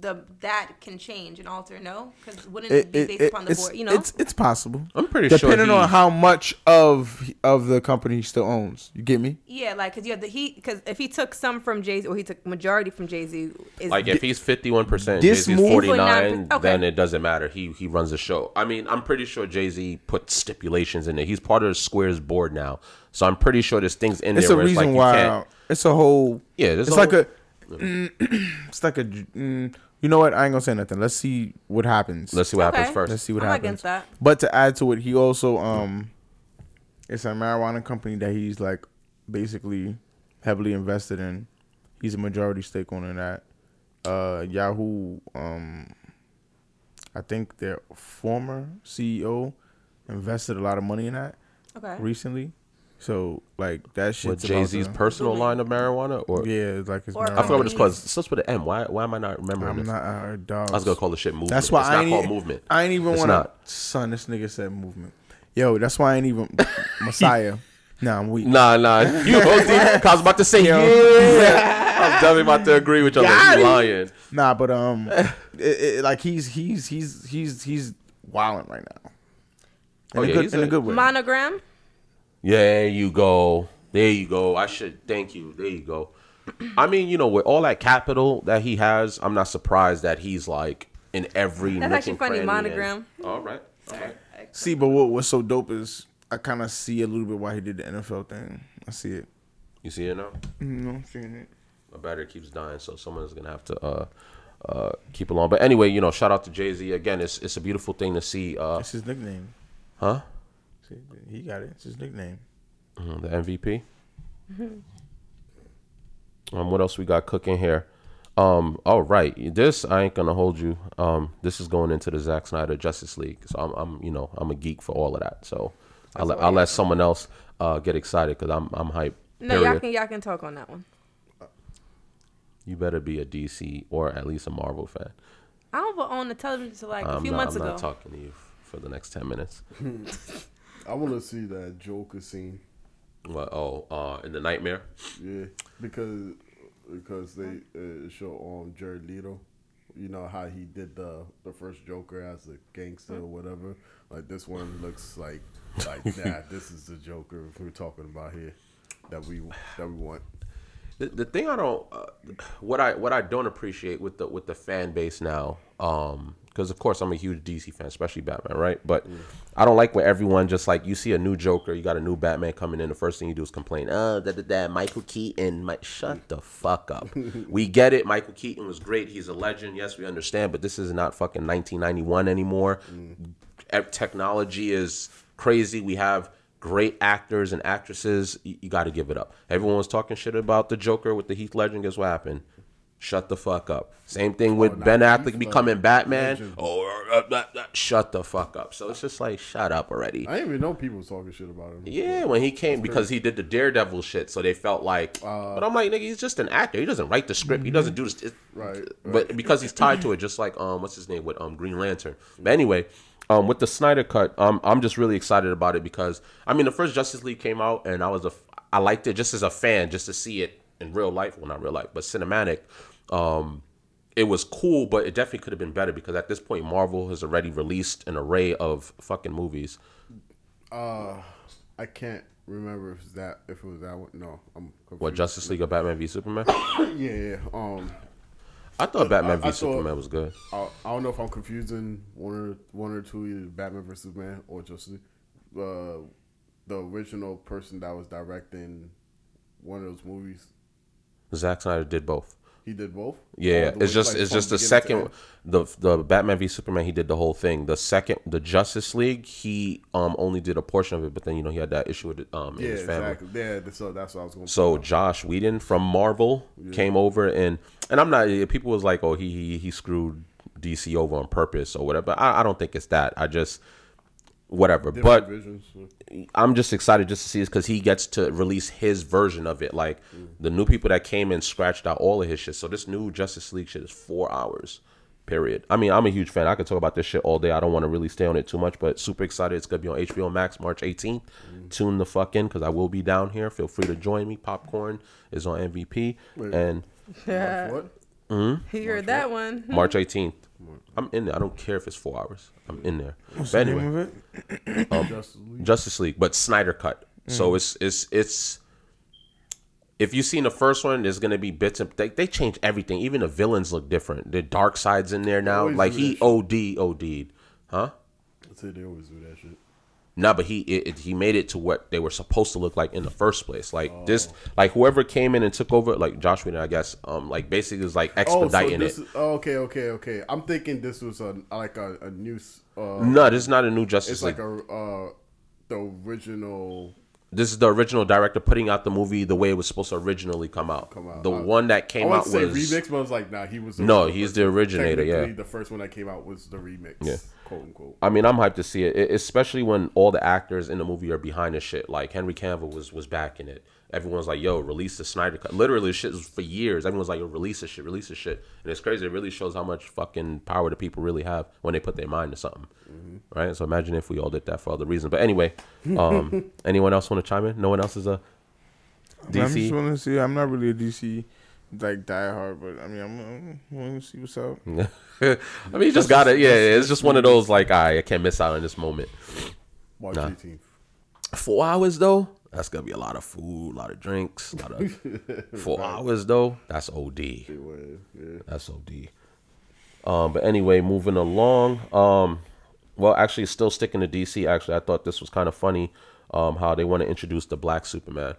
the that can change and alter. No, because wouldn't it, it, be based it- upon the it's, board? You know, it's it's possible. I'm pretty sure depending on how much of of the company he still owns. You get me? yeah, like because you have the he because if he took some from Jay Z or he took majority from Jay Z, Like if he's fifty one percent, Jay This Z's forty nine, 49%, okay. then it doesn't matter. He he runs the show. I mean, I'm pretty sure Jay Z put stipulations in it. He's part of Square's board now, so I'm pretty sure there's things in It's there a it's like reason you why. It's a whole. Yeah, it's a like whole- a. it's like a. Mm, you know what? I ain't gonna say nothing. Let's see what happens. Let's see what Okay. happens first. Let's see what I'm happens. against that. But to add to it, he also um, it's a marijuana company that he's like basically heavily invested in. He's a majority stake owner in that. Uh, Yahoo, um, I think their former CEO invested a lot of money in that okay. recently. So like that With shit's Jay Z's about to- personal line of marijuana, or Yeah, it's like his Or I forgot what it's called. It starts with an M. Why why am I not remembering I'm this? not a dog. I was gonna call the shit movement. That's why it's I not ain't called movement. I ain't even It's want to. not. Son, this nigga said movement. Yo, that's why I ain't even Messiah. Nah, I'm weak. Nah, nah. You OD. I was about to say Yo. yeah. I was definitely about to agree with you. Got Like, him. you lying. Nah, but um, it, it, like he's he's he's he's he's wilding right now. In Oh, a yeah, good he's in a, a- good way. Monogram. There you go. There you go. I should thank you. There you go. I mean, you know, with all that capital that he has, I'm not surprised that he's like in every. That's actually funny, monogram. and- All right. All right. See, but what what's so dope is I kind of see a little bit why he did the NFL thing. I see it. You see it now? No, I'm seeing it. My battery keeps dying, so someone's gonna have to uh, uh, keep along. But anyway, you know, shout out to Jay Z again. It's it's a beautiful thing to see. Uh, It's his nickname. huh? See, he got it. It's his nickname. Mhm, The MVP. Um, what else we got cooking here? Um, all right, this I ain't gonna hold you. Um, this is going into the Zack Snyder Justice League, so I'm, I'm you know, I'm a geek for all of that. So I'll, let, I'll let someone else uh, get excited because I'm, I'm hyped. No, y'all can y'all can talk on that one. You better be a DC or at least a Marvel fan. I don't own the television until like a I'm few not, months I'm ago. not talking to you for the next ten minutes. I want to see that Joker scene. What? Oh, uh, in the Knightmare. Yeah, because because they uh, show on Jared Leto. You know how he did the the first Joker as a gangster or whatever. Like this one looks like like that. this is the Joker we're talking about here that we that we want. The, the thing I don't, uh, what I what I don't appreciate with the with the fan base now, um, because of course I'm a huge DC fan, especially Batman, right? But I don't like where everyone just like you see a new Joker, you got a new Batman coming in, the first thing you do is complain, oh, that that Michael Keaton, my shut the fuck up. we get it, Michael Keaton was great, he's a legend, yes, we understand, but this is not fucking 1991 anymore. Mm. E- Technology is crazy. We have great actors and actresses, you, you got to give it up. Everyone was talking shit about the Joker with the Heath Ledger. Guess what happened? Shut the fuck up. Same thing with nah, Ben Affleck becoming Batman. legend. Or uh, uh, uh, shut the fuck up. So it's just like shut up already. I didn't even know people was talking shit about him. Yeah, when he came because he did the Daredevil shit, so they felt like. Uh, but I'm like, nigga, he's just an actor. He doesn't write the script. He doesn't do this. it- Right, But because he's tied to it, just like um, what's his name with um Green Lantern. But anyway, um, with the Snyder cut, um, I'm just really excited about it because I mean the first Justice League came out and I was a, I liked it just as a fan, just to see it in real life. Well, not real life, but cinematic. Um, it was cool, but it definitely could have been better because at this point, Marvel has already released an array of fucking movies. Uh, I can't remember if that if it was that one. No, I'm confused. What Justice League or Batman v Superman? Yeah, yeah. Um, I thought Batman I- v I thought- Superman was good. I, I don't know if I'm confusing one or one or two either Batman v Superman or Justice League. Uh, the original person that was directing one of those movies, Zack Snyder did both. he did both. Yeah, it's just it's just the second the the Batman v Superman he did the whole thing. The second the Justice League he um only did a portion of it, but then you know he had that issue with it, um Yeah, his family. exactly. Yeah, so that's what I was going. to So Joss Whedon from Marvel came over and and I'm not people was like oh he he, he screwed DC over on purpose or whatever. I, I don't think it's that. I just whatever. but visions. I'm just excited just to see this because he gets to release his version of it. Like the new people that came in scratched out all of his shit. So this new Justice League shit is four hours. Period. I mean, I'm a huge fan. I could talk about this shit all day. I don't want to really stay on it too much, but super excited. It's gonna be on HBO Max March 18th. Tune the fuck in because I will be down here. Feel free to join me. Popcorn is on MVP and March what? Mm-hmm. You heard that one. March 18th. I'm in there. I don't care if it's four hours. I'm in there. What's But the anyway. name of it? Um, Justice League. Justice League, but Snyder cut. So mm. it's it's it's. If you've seen the first one, there's gonna be bits of they, they changed everything. Even the villains look different. The Darkseid's in there now. Like do he OD OD'd, huh? I say they always do that shit. No, but he it, it- he made it to what they were supposed to look like in the first place. Like Oh. this, like whoever came in and took over, like Joss Whedon, I guess, um, like basically was like Oh, so expediting this it. is oh, okay, okay, okay. I'm thinking this was a like a, a new. s- Uh, no, this is not a new Justice it's League. like a uh, the original. This is the original director putting out the movie the way it was supposed to originally come out. Come out. The Uh, one that came out was remix, but I was like, nah, he was. The No, he's the originator, yeah. The first one that came out was the remix. Yeah. quote unquote. I mean, I'm hyped to see it, e- especially when all the actors in the movie are behind the shit. Like Henry Cavill was was back in it. Everyone's like, "Yo, release the Snyder cut." Literally, shit was for years. Everyone's like, "Yo, release this shit, release this shit," and it's crazy. It really shows how much fucking power the people really have when they put their mind to something, right? So imagine if we all did that for other reasons. But anyway, um, anyone else want to chime in? No one else is a I'm just DC. want to see. I'm not really a DC like diehard, but I mean, I'm want to see what's up. I mean, you just got it. Yeah, it's just one of those like, I I can't miss out on this moment. March Nah. 18th. Four hours though, that's gonna be a lot of food, a lot of drinks, a lot of. Four hours though, that's OD. Yeah. That's OD. Um, but anyway, moving along. Um, well, actually, still sticking to DC. Actually, I thought this was kind of funny. Um, how they want to introduce the Black Superman,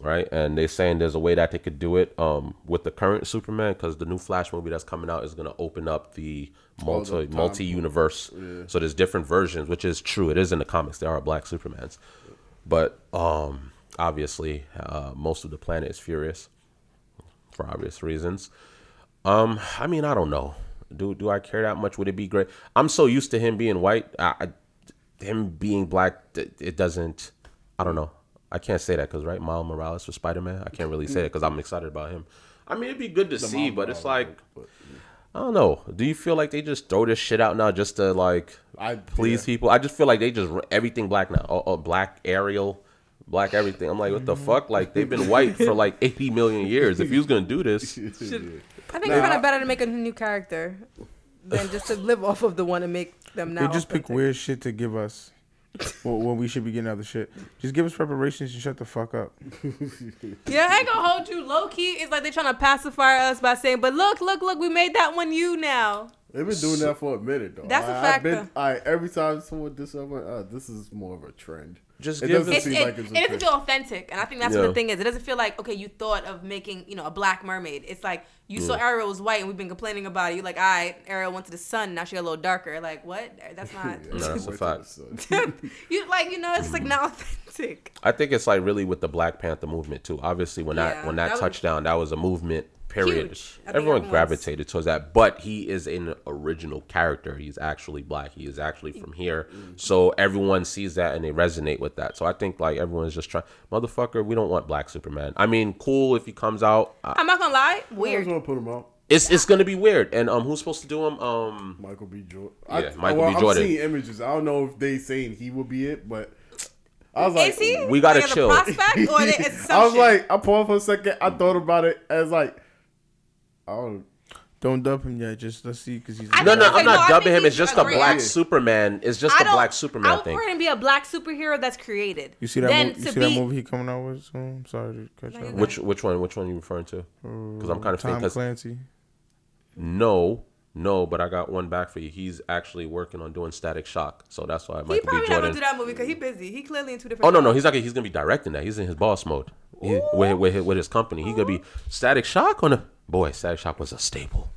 right? And they're saying there's a way that they could do it um, with the current Superman because the new Flash movie that's coming out is going to open up the multi Oh, time- multi universe. So there's different versions, which is true. It is in the comics. There are Black Supermans, but um, obviously, uh, most of the planet is furious for obvious reasons. Um, I mean, I don't know. Do do I care that much? Would it be great? I'm so used to him being white. I, I him being black, it doesn't. I don't know. I can't say that because right, Miles Morales for Spider Man. I can't really say it because I'm excited about him. I mean, it'd be good to see, but it's like I don't know. Do you feel like they just throw this shit out now just to like I- please yeah. people? I just feel like they just everything black now. Oh, oh, black Ariel, black everything. I'm like, what the mm-hmm. fuck? Like they've been white for like 80 million years. If you was gonna do this, I think it's kind of better to make a new character than just to live off of the one and make them now. They just pick weird shit to give us. when, when we should be getting other shit. Just give us preparations and shut the fuck up. Yeah, I ain't gonna hold you low key. It's like they're trying to pacify us by saying, "But look, look, look, we made that one you now." They've been doing that for a minute though. That's a I, fact, I've been, I every time someone does something, uh, this is more of a trend. Just It give doesn't it. Seem it, like it's it doesn't feel authentic, and I think that's what the thing is. It doesn't feel like okay, you thought of making you know a black mermaid. It's like you saw Ariel was white, and we've been complaining about it. You're like, all right, Ariel went to the sun, now she got a little darker. Like what? That's not. No, that's a fact. you like you know it's like not authentic. I think it's like really with the Black Panther movement too. Obviously, when that when that, that was- touchdown, that was a movement. Period. Huge. Everyone gravitated towards that, but he is an original character. He's actually black. He is actually from here, so everyone sees that and they resonate with that. So I think like everyone's just trying, motherfucker. We don't want black Superman. I mean, cool if he comes out. Uh, I'm not gonna lie, I was weird. gonna put him out. it's it's gonna be weird. And um, who's supposed to do him? Um, Michael B. Jordan. Yeah, I, Michael well, B. Jordan. I'm seeing images. I don't know if they saying he will be it, but I was like, Is he? We gotta like, as a chill. prospect or is I was like, I paused for a second. I thought about it as like, I don't. Don't dub him yet. Just let's see because he's. No, no, I'm not I dubbing him. It's just a a black actor. Superman. It's just I a don't- black I Superman would thing. prefer him to be a black superhero that's created. You see that? Then movie, you see be, that movie he coming out with soon? I'm sorry to cut you No, off. Which which one? Which one are you referring to? Because I'm kind of Tom thinking. 'cause- Clancy. No, no, but I got one back for you. He's actually working on doing Static Shock, so that's why He Michael B. probably not gonna do that movie because he's busy. He clearly in two different. Oh no, no, he's not. He's gonna be directing that. He's in his boss mode. He, with, with, with his company, he gonna be Static Shock on a boy. Static Shock was a staple.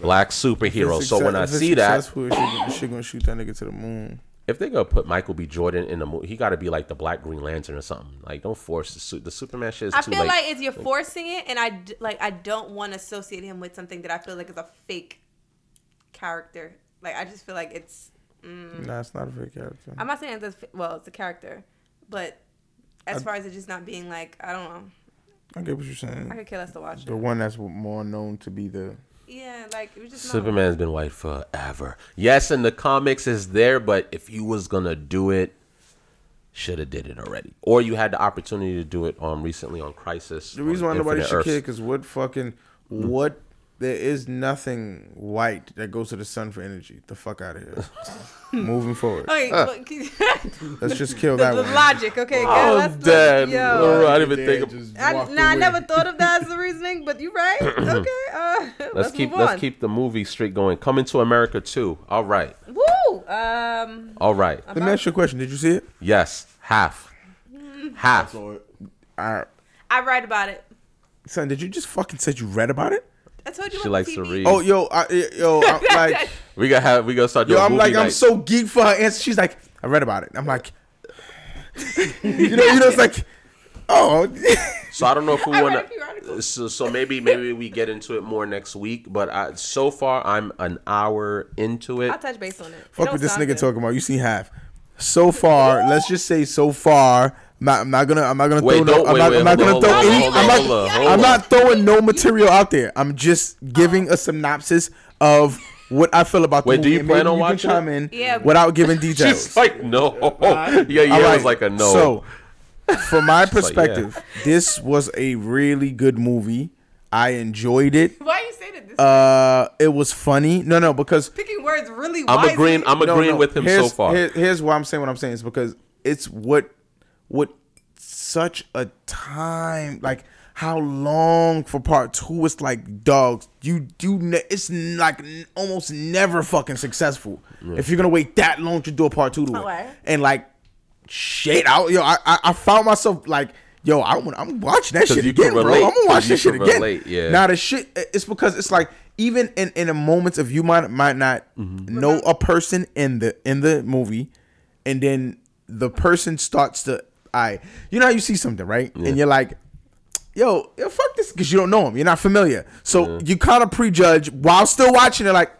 Black superhero. If So when I success- if it's see that, she gonna- she gonna shoot that nigga to the moon. if they gonna put Michael B. Jordan in the movie, he got to be like the Black Green Lantern or something. Like, don't force the suit. The Superman shit is I too feel late. like it's you're forcing it, and I like I don't want to associate him with something that I feel like is a fake character. Like I just feel like it's. Mm. Nah, it's not a fake character. I'm not saying it's a, well, it's a character, but as far as it just not being like I don't know, I get what you're saying. I could care less to watch The it. one that's more known to be the. Yeah, like it was just not- Superman's been white forever. Yes, in the comics is there, but if you was gonna do it, should have did it already. Or you had the opportunity to do it um recently on Crisis. The reason why on nobody Infinite should care because what fucking what there is nothing white that goes to the sun for energy. The fuck out of here. Moving forward, Okay, but- let's just kill the, that the one. logic. Okay, Oh, girl, let's, damn. let's yo. I didn't even think of- just I, walked nah, I never thought of that as the reasoning, but you're right. Okay, uh, let's, Let's keep move let's keep the movie streak going. Coming to America too. All right, Woo! Um, all right. Let me ask you a question. Did you see it? Yes, half, half. So it- All right. I write about it. Son, did you just fucking said you read about it? I told you. She about likes the to read. Oh, yo, I, eh, yo, I'm like, We gotta have we gotta start doing. yo, I'm movie like, I'm so geeked for her answer. She's like, I read about it. I'm like, you know, you know, it's like, oh, So I don't know if we want to. So, so maybe maybe we get into it more next week. But I, so far I'm an hour into it. I'll touch base on it. It fuck don't what this nigga good. talking about. You see half. So far, let's just say so far. I'm not, I'm not gonna. I'm not gonna Wait, throw. No, don't- I'm not, wait, I'm not hold gonna on, throw hold any. I'm not. hold I'm on. not throwing no material out there. I'm just giving a synopsis of what I feel about the Wait, do movie. you plan on you watching can chime in Yeah. without giving details. She's like no. yeah, yeah, All it right, was like a no. So, from my like, yeah. perspective, this was a really good movie. I enjoyed it. Why you say that? This Uh, it was funny. No, no, because picking words really. I'm agreeing. I'm agreeing no, with him so far. here- here's why I'm saying what I'm saying is because it's what what such a time like how long for part two? It's like dogs you do ne- it's like n- almost never fucking successful. If you're gonna wait that long to do a part two to it. And like shit out yo I, I I found myself like yo I want I'm watching that shit you can again bro. I'm gonna watch you this shit can again. relate, yeah. now the shit it's because it's like even in in a moments of you might might not Mm-hmm. know a person in the in the movie and then the person starts to I you know how you see something right? And you're like yo yo fuck this because you don't know him. You're not familiar. So you kind of prejudge while still watching it like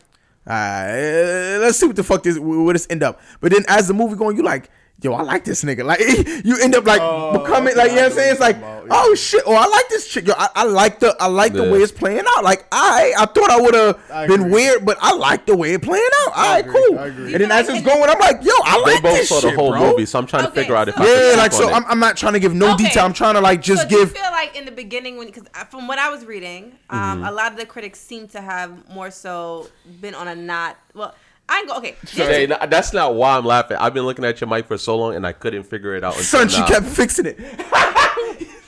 alright let's see what the fuck this where this end up. But then as the movie going you like yo I like this nigga like you end up like Oh, becoming like you know what I'm saying it's like about, yeah. oh shit oh I like this chick yo I, I like the I like the way it's playing out like I I thought I would have been weird but I like the way it playing out all right agree, cool and then as it's going I'm like yo I they like both this saw the whole bro. movie, so I'm trying to Okay, figure out if so- I Yeah, like so. I'm. I'm not trying to give no Okay. detail. I'm trying to like just so do you give. feel like in the beginning when because from what I was reading, um, Mm-hmm. a lot of the critics seem to have more so been on a not well. I ain't go okay. Hey, no, that's not why I'm laughing. I've been looking at your mic for so long and I couldn't figure it out. Son, she now. kept fixing it.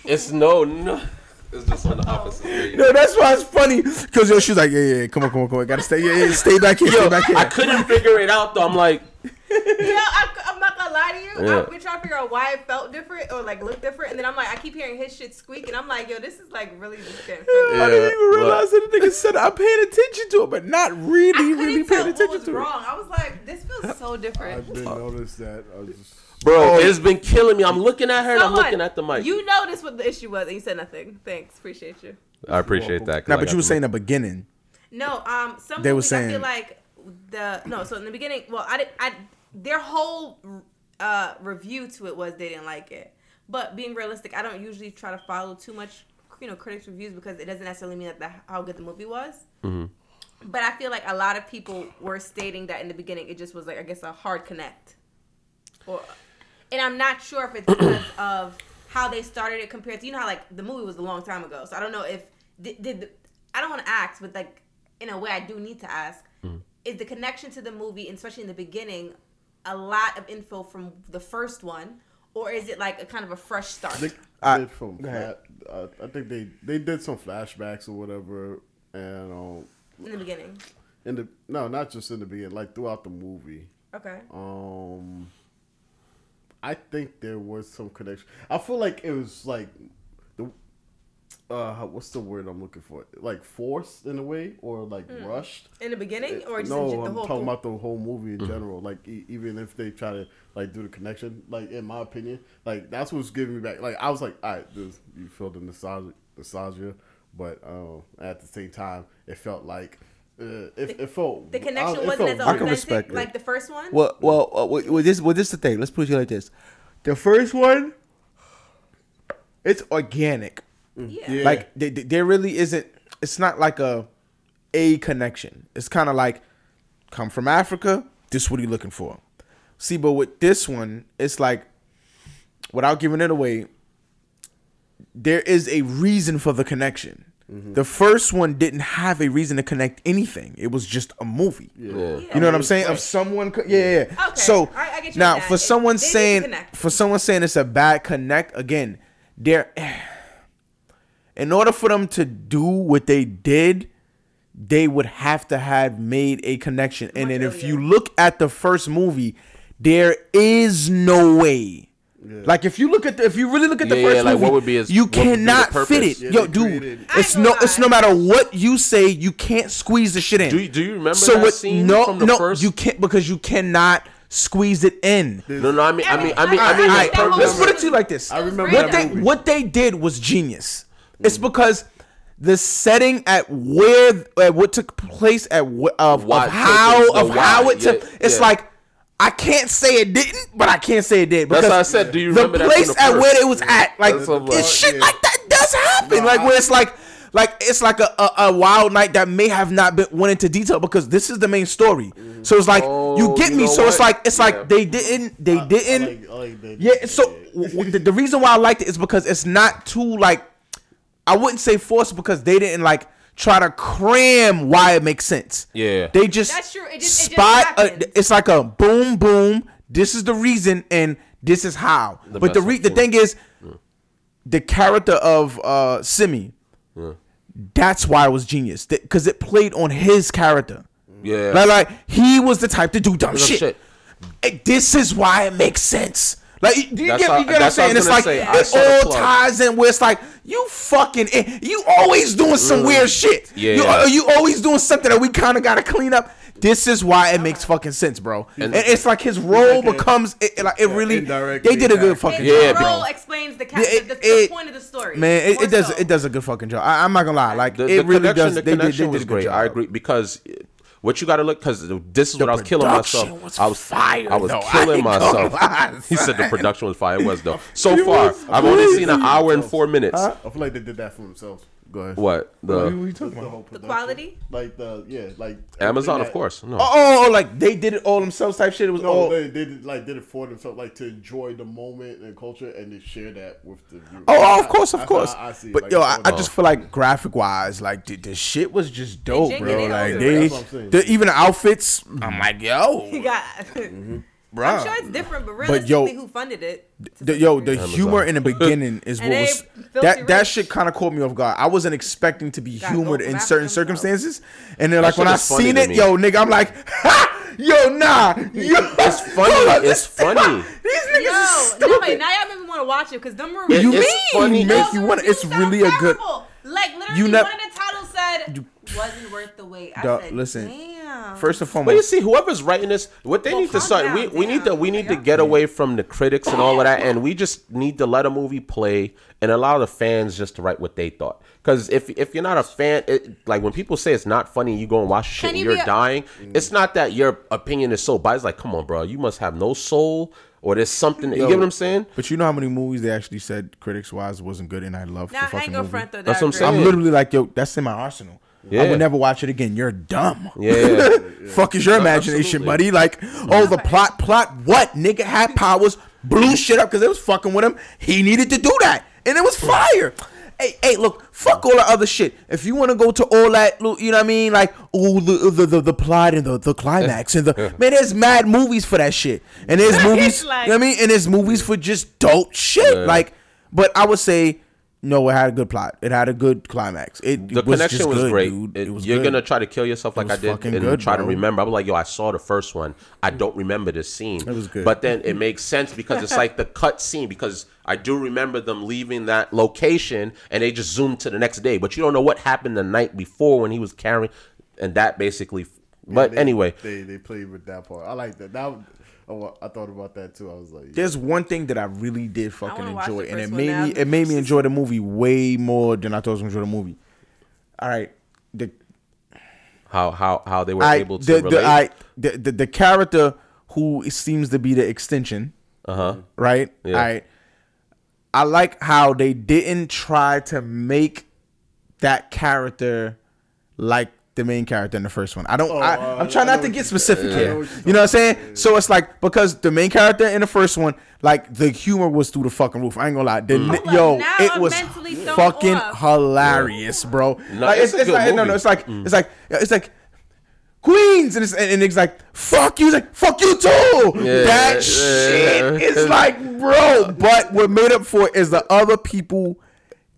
It's no, no. It's just on the opposite. way. No, that's why it's funny. Cause yo, she's like, yeah, yeah, yeah, come on, come on, come on. Gotta stay, yeah, yeah, stay back here, stay back here. I couldn't figure it out though. I'm like, you know, I, I'm not gonna lie to you. Yeah. I've been trying to figure out why it felt different or like looked different, and then I'm like, I keep hearing his shit squeak, and I'm like, yo, this is like really just getting. I didn't even Yeah, realize that the nigga said I'm paying attention to it, but not really, I couldn't really tell paying what attention was to wrong. it. I was like, this feels so different. I different. didn't notice that. I was just, Bro, it's been killing me. I'm looking at her and I'm looking at the mic. You noticed what the issue was, and you said nothing. Thanks, appreciate you. I appreciate that. Nah, but you were saying the beginning. No, um, some They were movies I saying- feel like the no. So in the beginning, well, I did I their whole uh review to it was they didn't like it. But being realistic, I don't usually try to follow too much, you know, critics reviews because it doesn't necessarily mean that the, how good the movie was. But I feel like a lot of people were stating that in the beginning it just was like I guess a hard connect, or and I'm not sure if it's because of how they started it compared to you know how like the movie was a long time ago. So I don't know if did, did the, I don't want to ask, but like in a way I do need to ask is the connection to the movie, especially in the beginning, a lot of info from the first one, or is it like a kind of a fresh start? they I- did from go flat, uh, I think they they did some flashbacks or whatever, and um, in the beginning, in the no, not just in the beginning, like throughout the movie. okay. Um, I think there was some connection. I feel like it was like the uh, what's the word I'm looking for? Like forced in a way, or like rushed. In the beginning, or just no, in the I'm whole talking about the whole movie in general. Like e- even if they try to like do the connection, like in my opinion, like that's what's giving me back. Like I was like, all right, this, you feel the nostalgia, nostalgia, but um, at the same time, it felt like uh, it, it felt the connection I- wasn't felt as I can authentic respect it. like the first one. Well, well, uh, well, well, this, well, this is the thing. Let's put it like this: the first one, it's organic. Mm. yeah. Yeah. Like th- th- there really isn't. It's not like a a connection. It's kind of like come from Africa. This what are you looking for. See, but with this one, it's like without giving it away, there is a reason for the connection. Mm-hmm. The first one didn't have a reason to connect anything. It was just a movie. Yeah. You know what I'm saying? Of someone, co- yeah, yeah. yeah. Okay, So I- I get you now, for It- someone they need to saying, for someone saying it's a bad connect, again, there, in order for them to do what they did, they would have to have made a connection. And then if you look at the first movie, there is no way. Like if you look at the, if you really look at the Yeah, yeah, first like, movie, what would be his- you what would be cannot fit it, Yeah, yo, dude. created- It's no, gonna it's no matter what you say, you can't squeeze the shit in. Do you, do you remember So that what? scene No, from the no, first? you can't because you cannot squeeze it in. no, no. I mean, I mean, I mean, I mean, all the right, that purpose- whole Let's put it to you like this. I remember what that they movie. what they did was genius. It's because the setting at where at what took place at wh- of, Why- of how the of how why, it took. yeah, it's yeah. like I can't say it didn't, but I can't say it did That's because what I said. Do you the remember that place from the at first? where it was at, like That's like. it's shit Yeah. like that does happen, No, like where it's like. Like it's like a, a, a wild night that may have not been went into detail because this is the main story. So it's like Oh, you get you me. know So it's like it's Yeah. like they didn't they I- I didn't like- I like that. yeah, so w- w- the, the reason why I liked it is because it's not too like I wouldn't say forced because they didn't like try to cram why it makes sense. Yeah. They just That's true. It just- it just spot a, it's like a boom boom. This is the reason and this is how. The but the re- the thing is the character of uh Semmi that's why it was genius because it played on his character. Yeah. Like, like he was the type to do dumb Dumb shit. shit. This is why it makes sense. Like, do you That's get, how- you get what I'm that's what I saying? It's like say. It all ties in where it's like you fucking eh, you always doing some weird shit. Yeah. you, you always doing something that we kind of gotta clean up. This is why it makes fucking sense, bro. And, it's like his role like becomes it, it- like it really. They did a good character. fucking His Yeah, job, role bro. explains the, ca- Yeah, it- the, the, it- point of the story. Man, it, it does so. it does a good fucking job. I, I'm not gonna lie, like the, it the really does. the They did, they connection did a was good great. job. I agree because what you got to look because this is what I was killing myself. was I was fire, I was though. I killing ain't gonna myself. lie, he said the production was fire. It was though. So far, I've only seen an hour and four minutes. I feel like they did that for themselves. Go ahead. What the What are you talking The about? whole The quality? Like the yeah, like Amazon, everything of course. No. Oh, oh, oh, like they did it all themselves type shit. It was No, all. they, they did like did it for themselves, like to enjoy the moment and culture, and they share that with the. Viewers. Oh, oh, of course, of That's course. how I see but like, yo, I, I just feel like graphic wise, like the, the shit was just dope, bro. Like also- they, That's what I'm saying. the, even the outfits. I'm like, yo, He got. Mm-hmm. Bro. I'm sure it's different, but Mm-hmm. But yo- who funded it? The, yo, degree? the humor in the beginning is And what was filthy that that shit kind of caught me off guard. I wasn't expecting to be Got humored in from certain Africa himself. circumstances, and then like when I is seen it, me. yo, nigga, I'm like, ha! yo, nah, yo. It's funny. It's funny. These niggas Yo, is no, stupid. wait, now y'all make me want to watch it because them It- reviews. you it's mean funny. make It's- you want? It's really a good. terrible. Like literally, You nev- one of the titles said wasn't worth the wait. I Dog, said, listen, damn. First and foremost, But you see, whoever's writing this, what they Well, need to start. down, we, we need to we need to get away from the critics and all of that, and we just need to let a movie play and allow the fans just to write what they thought. Because if if you're not a fan, it, like when people say it's not funny, you go and watch shit Can and you you're a- dying. It's not that your opinion is so biased. Like, come on, bro, you must have no soul, or there's something. you Yo, get what I'm saying? But you know how many movies they actually said critics wise wasn't good, and I loved Nah, the I fucking ain't gonna movie. front though. That's that what I'm saying. I'm literally like, yo, that's in my arsenal. I would never watch it again. You're dumb. Yeah. Fuck is your imagination, absolutely. buddy? Like, oh, the plot, plot. What nigga had powers, blew shit up because it was fucking with him. He needed to do that, and it was fire. Hey, hey, look, fuck all the other shit. If you want to go to all that, lo- you know what I mean? Like, oh, the the, the, the plot and the, the climax and the man, there's mad movies for that shit, and there's movies, like- you know what I mean? And there's movies for just dope shit. Like, but I would say. No, it had a good plot. It had a good climax. It The was connection just was good, great. dude. It- It was you're good. gonna try to kill yourself like I was did fucking and good, try to remember. I'm like, yo, I saw the first one. I don't remember this scene. It was good. But then it makes sense because it's like the cut scene because I do remember them leaving that location and they just zoomed to the next day. But you don't know what happened the night before when he was carrying, and that basically. But They- anyway, they they played with that part. I like that. That oh, I thought about that too. I was like, There's one thing that I really did fucking enjoy, and it first one made now. me it made me enjoy the movie way more than I thought I was gonna enjoy the movie. All right, the how how how they were I able to the, relate. the I the, the the character who seems to be the extension, uh huh. right? Yeah. All right, I like how they didn't try to make that character like the main character in the first one. I don't. I, uh, I'm trying I not to get specific I know here. what you're know what I'm talking saying? So it's like because the main character in the first one, like the humor was through the fucking roof. I ain't gonna lie. The, Mm. ni- yo, it I'm was fucking off. hilarious, bro. No, like, it's it's, it's like no, movie. no. It's like Mm. it's like it's like. Queens and it's, and it's like fuck you, it's like fuck you too. Yeah, that yeah. shit is like, bro. But what made up for it is the other people,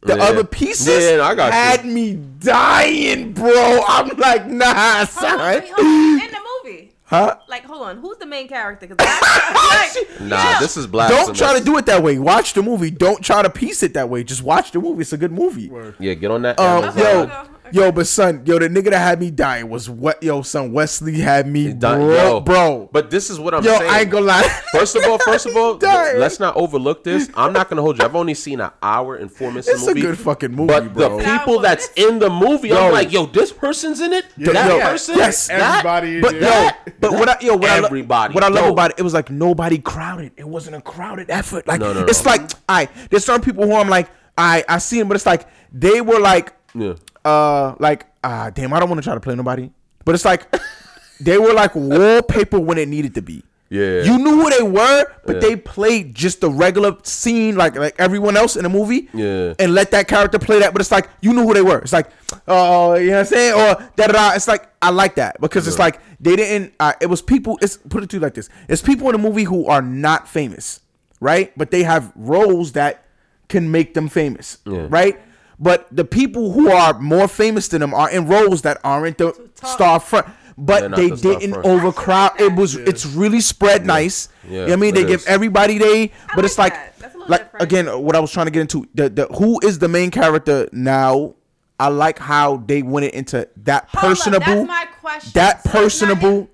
the Yeah. other pieces Yeah, I got you. had me dying, bro. I'm like, nah, Hold on, hold on. In the movie. Huh? Like, hold on. Who's the main character? 'Cause I- like, Nah, yeah. this is blasphemous. Don't try to do it that way. Watch the movie. Don't try to piece it that way. Just watch the movie. It's a good movie. Yeah, get on that. Um, Amazon. yo, Okay. yo, but son, yo, the nigga that had me dying was what? Yo, son, Wesley had me, Done- bro, yo, bro. But this is what I'm yo, saying. I ain't gonna lie. First of all, first of all, Dying. let's not overlook this. I'm not gonna hold you. I've only seen an hour and four minutes. It's of the a movie, good fucking movie, But bro. the people that's in the movie, Yo. I'm like, yo, this person's in it. that yo, person. yes, that? everybody in But there. yo, That- but what I yo, what I, lo- what I love about it, it was like nobody crowded. It wasn't a crowded effort. Like No, no, it's no. like I there's some people who I'm like I I see them, but it's like they were like Yeah. Uh like ah damn I don't want to try to play nobody, but it's like they were like wallpaper when it needed to be. Yeah. you knew who they were, but Yeah. they played just the regular scene like like everyone else in the movie. Yeah. and let that character play that. But it's like you knew who they were. It's like oh you know what I'm saying or da da da. It's like I like that because it's like they didn't. Uh, it was people. It's put it to you like this. It's people in the movie who are not famous, right? But they have roles that can make them famous, Yeah. right? But the people who are more famous than them are in roles that aren't the star front. But they the didn't overcrowd. It was. It's really spread nice. Yeah, You know what I mean, they it give everybody they. But like it's like. That's a like different. again, what I was trying to get into the the who is the main character now. I like how they went it into that Hold up, personable. that's my question. That So it's not personable.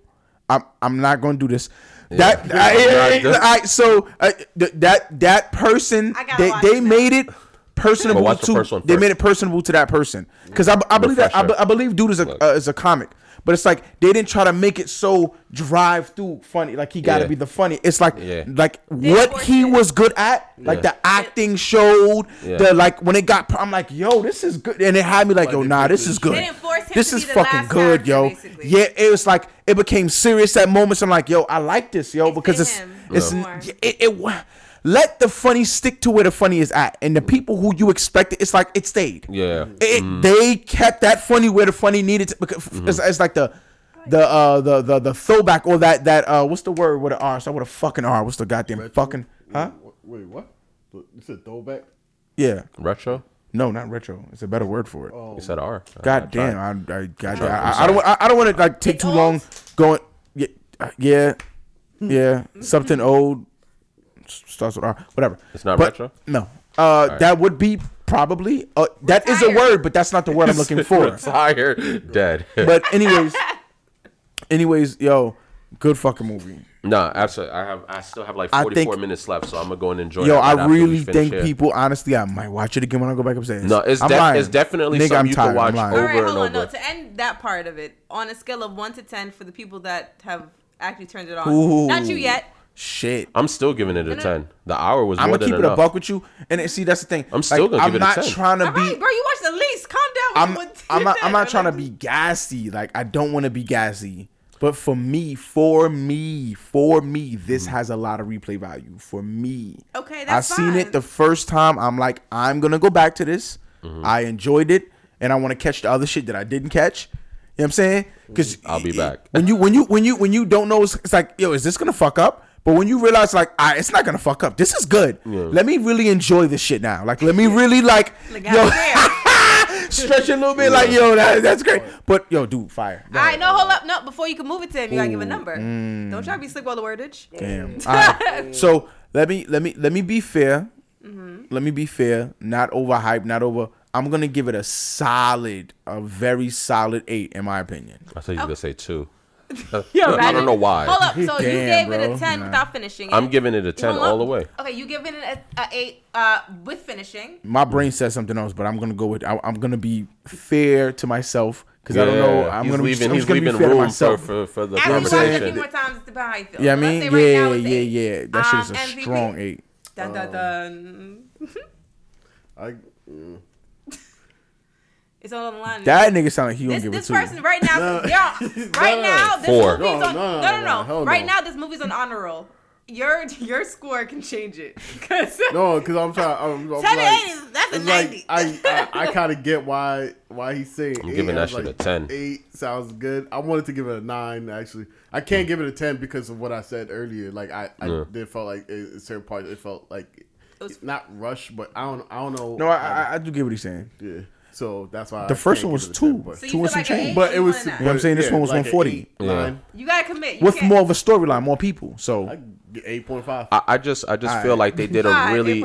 I'm I'm not going to do this. That I, Yeah. I- I- so uh, th- that that person I gotta they watch they it made it personable But watch the to first one they made it personable to that person because I, I believe that I. I believe dude is a uh, is a comic but it's like they didn't try to make it so drive through funny like he got to Yeah. be the funny it's like Yeah. like what he it. was good at like Yeah. the acting showed Yeah. the like when it got I'm like yo this is good and it had me like yo nah this this- is good They didn't force him this is fucking last good yo basically. yeah it was like it became serious at moments I'm like yo I like this yo It's because it's him it's more. it, it wa- let the funny stick to where the funny is at. And the people who you expected it's like it stayed. Yeah. it, they kept that funny where the funny needed to because it's, it's like the the uh the, the the throwback or that that uh what's the word with an R? So with a fucking R. What's the goddamn Retro? fucking huh? Wait, what? You said throwback? yeah. Retro. no not retro. It's a better word for it. You said R. god I damn I, I, God, I, I'm I, I don't I, I don't want to like take too long going yeah, Uh, yeah, yeah, something old. s- starts with R. Whatever. It's not But- retro? No. Uh, that would be probably. Uh, that is a word, but that's not the word I'm looking for. Retire, dead. but anyways, anyways, yo, good fucking movie. no, absolutely. I have. I still have like 44 think- minutes left, so I'm gonna go and enjoy. Yo, it right I really think here. people, honestly, I might watch it again when I go back upstairs. No, it's I'm def- lying. it's definitely Nigga, something I'm you tired. can watch I'm lying. All over right, and hold on. over. No, to end that part of it, on a scale of one to ten for the people that have actually turned it on, Ooh. not you yet. Shit. I'm still giving it a 10. The hour was I'm more gonna keep it enough. a buck with you, and then- see that's the thing. I'm still gonna I'm give it a ten. I'm not 10. trying to All be. right, bro, you watched the least. Calm down. I'm, with I'm not. I'm not trying to be gassy. Like I don't want to be gassy. But for me, for me, for me, this has a lot of replay value. For me, Okay, that's I that's seen fine. it the first time. I'm like, I'm gonna go back to this. Mm-hmm. I enjoyed it, and I want to catch the other shit that I didn't catch. You know what I'm saying? Because I'll be back. when you when you when you when you don't know, it's, it's like, yo, is this gonna fuck up? But when you realize, like, ah, it's not gonna fuck up. This is good. Let me really enjoy this shit now. Like, let me really like, Like, yo, stretch it a little bit. Like, yo, that, that's great. But yo, dude, fire. Go All right, no, hold up. No, before you can move it to him, you gotta give a number. Don't try to be slick while the wordage. Damn. All right. So let me let me let me be fair. Mm-hmm. Let me be fair. Not overhyped. Not over. I'm gonna give it a solid, a very solid eight, in my opinion. I thought you were gonna say two. Yo, I don't know why. Hold up. So you Damn, gave it bro. a ten Nah. without finishing it. I'm giving it a 10 Hold all up. the way. Okay, you giving it a, a eight uh, with finishing. My brain says something else, but I'm gonna go with. I, I'm gonna be fair to myself because I don't know. I'm he's gonna leaving, be, I'm he's just gonna be leaving fair to room for, myself. for, for the After you watch it a few conversation. more times, it's about how you feel. yeah, I So let's mean, say right yeah, now it's yeah, eight. yeah. That shit is Um, a MVP? strong eight. Dun, dun, dun. I, mm, It's all on the line. That nigga sound like he gonna this give this it to person right now, No. yeah, right No, no, now, this Four. movie's on. no, No, no, Right now, this movie's on honor roll. Your your score can change it. Cause no, because I'm trying. I'm, I'm ten like, is that's a ninety. like I I, I kind of get why why he's saying. I'm eight. giving that shit like, a 10. Eight sounds good. I wanted to give it a nine. Actually, I can't give it a ten because of what I said earlier. Like I, I Yeah. did felt like in certain parts it felt like it was- not rushed, but I don't I don't know. No, I, I, I do get what he's saying. yeah. So that's why The I first one was it a 10, two. but- So Two and some like change. eight? But it was. want a nine? You know what I'm saying? This one was like 140. Yeah. you gotta commit. You With can't- more of a storyline, more people. So I eight point five. I, I just I just feel Alright. like they did a really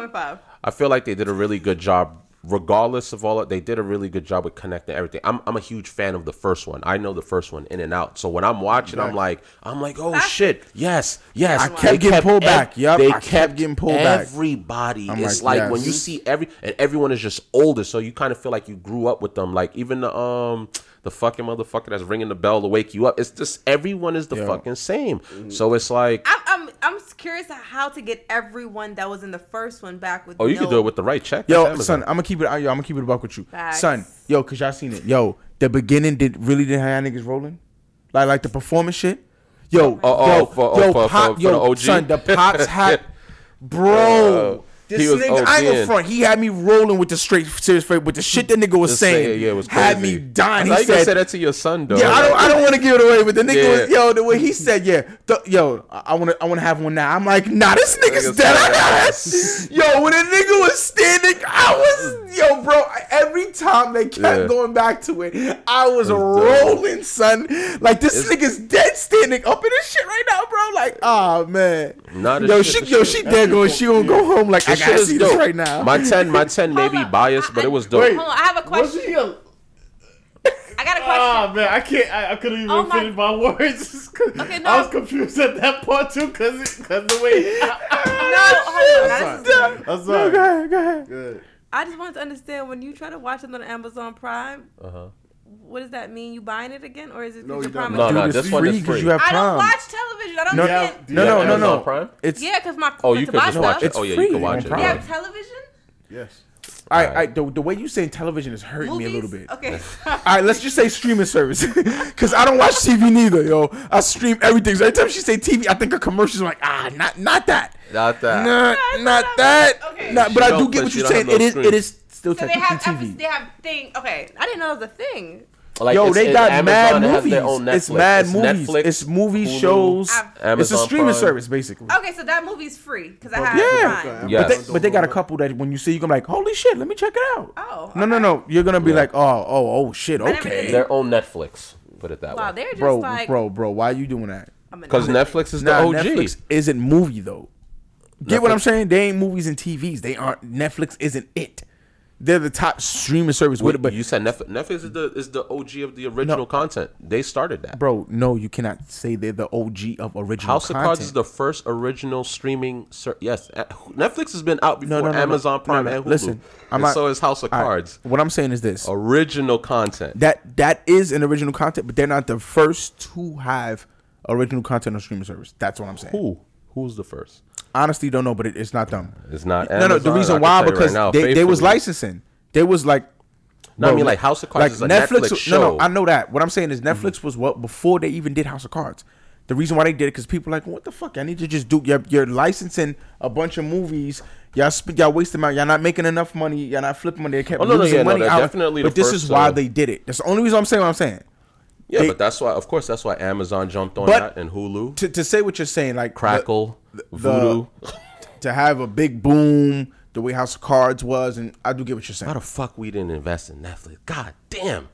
I feel like they did a really good job regardless of all that they did a really good job with connecting everything. I'm I'm a huge fan of the first one. I know the first one in and out. So when I'm watching I'm like I'm like oh That's- shit. Yes. Yes. I kept getting pulled back. Yup, They I kept, kept getting pulled back. Everybody I'm it's like, like, when you see every and everyone is just older so you kind of feel like you grew up with them like even the um the fucking motherfucker that's ringing the bell to wake you up. It's just everyone is the Yo. fucking same. So it's like I'm, I'm I'm curious how to get everyone that was in the first one back with. oh you no, can do it with the right check. Yo, son, I'm gonna keep it. Yo, I'm gonna keep it a buck with you, Facts. son. Yo, cause y'all seen it. Yo, the beginning did really didn't have niggas rolling, like like the performance shit. Yo, Oh, oh, yo, oh, for- oh, for- pop, for- for yo, the OG? son, the pops hat, bro. Uh, This he was nigga, I ain't front. He had me rolling with the straight serious face with the shit that nigga was saying. say yeah, it was had crazy. me dying. I He you gonna said, that to your son, though. Yeah, I don't. I don't want to give it away, but the nigga Yeah. was yo. The way he said, yeah, yo, I want to. I want to have one now. I'm like, nah, this nigga's dead. yo, when the nigga was standing, I was yo, bro. Every time they kept Yeah. going back to it, I was dope. rolling, son. Like this It's- nigga's dead standing up in this shit right now, bro. Like, oh man, Nah, this yo, shit- she, yo, shit- she dead going. She gonna go home. Like, I This shit gotta is see this right now. My ten, my ten may be Hold up. biased, but it was dope. Wait. Hold on, I have a Was question. he a I got a question. Ah man, I can't. I, I couldn't even Oh, my- finish my words. 'Cause Okay, no. I was confused at that part too, cause cause the way. no, hold on. I'm sorry. I'm No, go ahead, go ahead. Good. I just wanted to understand when you try to watch it on Amazon Prime. Uh-huh. What does that mean? You buying it again, or is it No, you Prime? don't. No, no, Dude, this it's one is free. you have I don't watch television. I don't No, get. yeah, do No, you no, have no, no. Prime? It's Yeah, because my Oh, you to could watch it. It's Oh yeah, free you can watch it. You yeah. have television? Yes. I, Alright. I, the, the way you saying television is hurting me a little bit. Okay. All right, let's just say streaming service, because I don't watch TV neither, yo. I stream everything. So every time she say TV, I think her commercials are like, ah, not not that, Not that. not not not- that. okay. Not, but She I do get what you're saying. have It no is screen. it is still So they technically have epi- TV. they have thing. Okay, I didn't know it was a thing. Like, Yo, it's- they got Amazon mad has movies. their own It's mad It's movies. Netflix, it's movie Hulu, shows. I've- it's a streaming Prime. service basically. Okay, so that movie's free because I have Yeah. Prime. Okay. Yes. But they, but they got a couple that when you see, you're gonna be like, holy shit, let me check it out. Oh, No, no, okay. no. You're gonna be like, oh, oh, oh, shit, okay. did. Their own Netflix. Put it that Wow, way. they're just Bro, like bro, bro, why are you doing that? I'm a Because Netflix. Netflix is the Nah, OG. Netflix isn't movie though. Get what I'm saying? They ain't movies and TVs. They aren't. Netflix isn't it. They're the top streaming service with it. But you said Netflix, Netflix is the is the OG of the original content. They started that. bro, no, you cannot say they're the OG of original House content. of Cards is the first original streaming. Ser- yes, uh, Netflix has been out before no, no, no, Amazon no, Prime no, no. and Hulu. Listen, and not- so is House of right, Cards. What I'm saying is this: Original content. that that is an original content, but they're not the first to have original content on streaming service. That's what I'm saying. Who? Who's the first? Honestly, don't know, but it, it's not them. It's not. no, no. The reason why because right now, they, they was licensing. They was like. No, I mean, like, House of Cards is a Netflix No, no, show. Mm-hmm. I know that. What I'm saying is Netflix was what before they even did House of Cards. The reason why they did it because people like, what the fuck? I need to just do. You're, you're licensing a bunch of movies. Y'all spend, y'all wasting money. Y'all not making enough money. Y'all not flipping money. They kept Oh, no, no, losing yeah, money. they're out. definitely but this is why to- they did it. That's the only reason I'm saying what I'm saying. Yeah, they- but that's why. Of course, that's why Amazon jumped on that and Hulu, To, to say what you're saying, like Crackle, the- Voodoo. to have a big boom the way House of Cards was, and I do get what you're saying. Why the fuck we didn't invest in Netflix? God damn.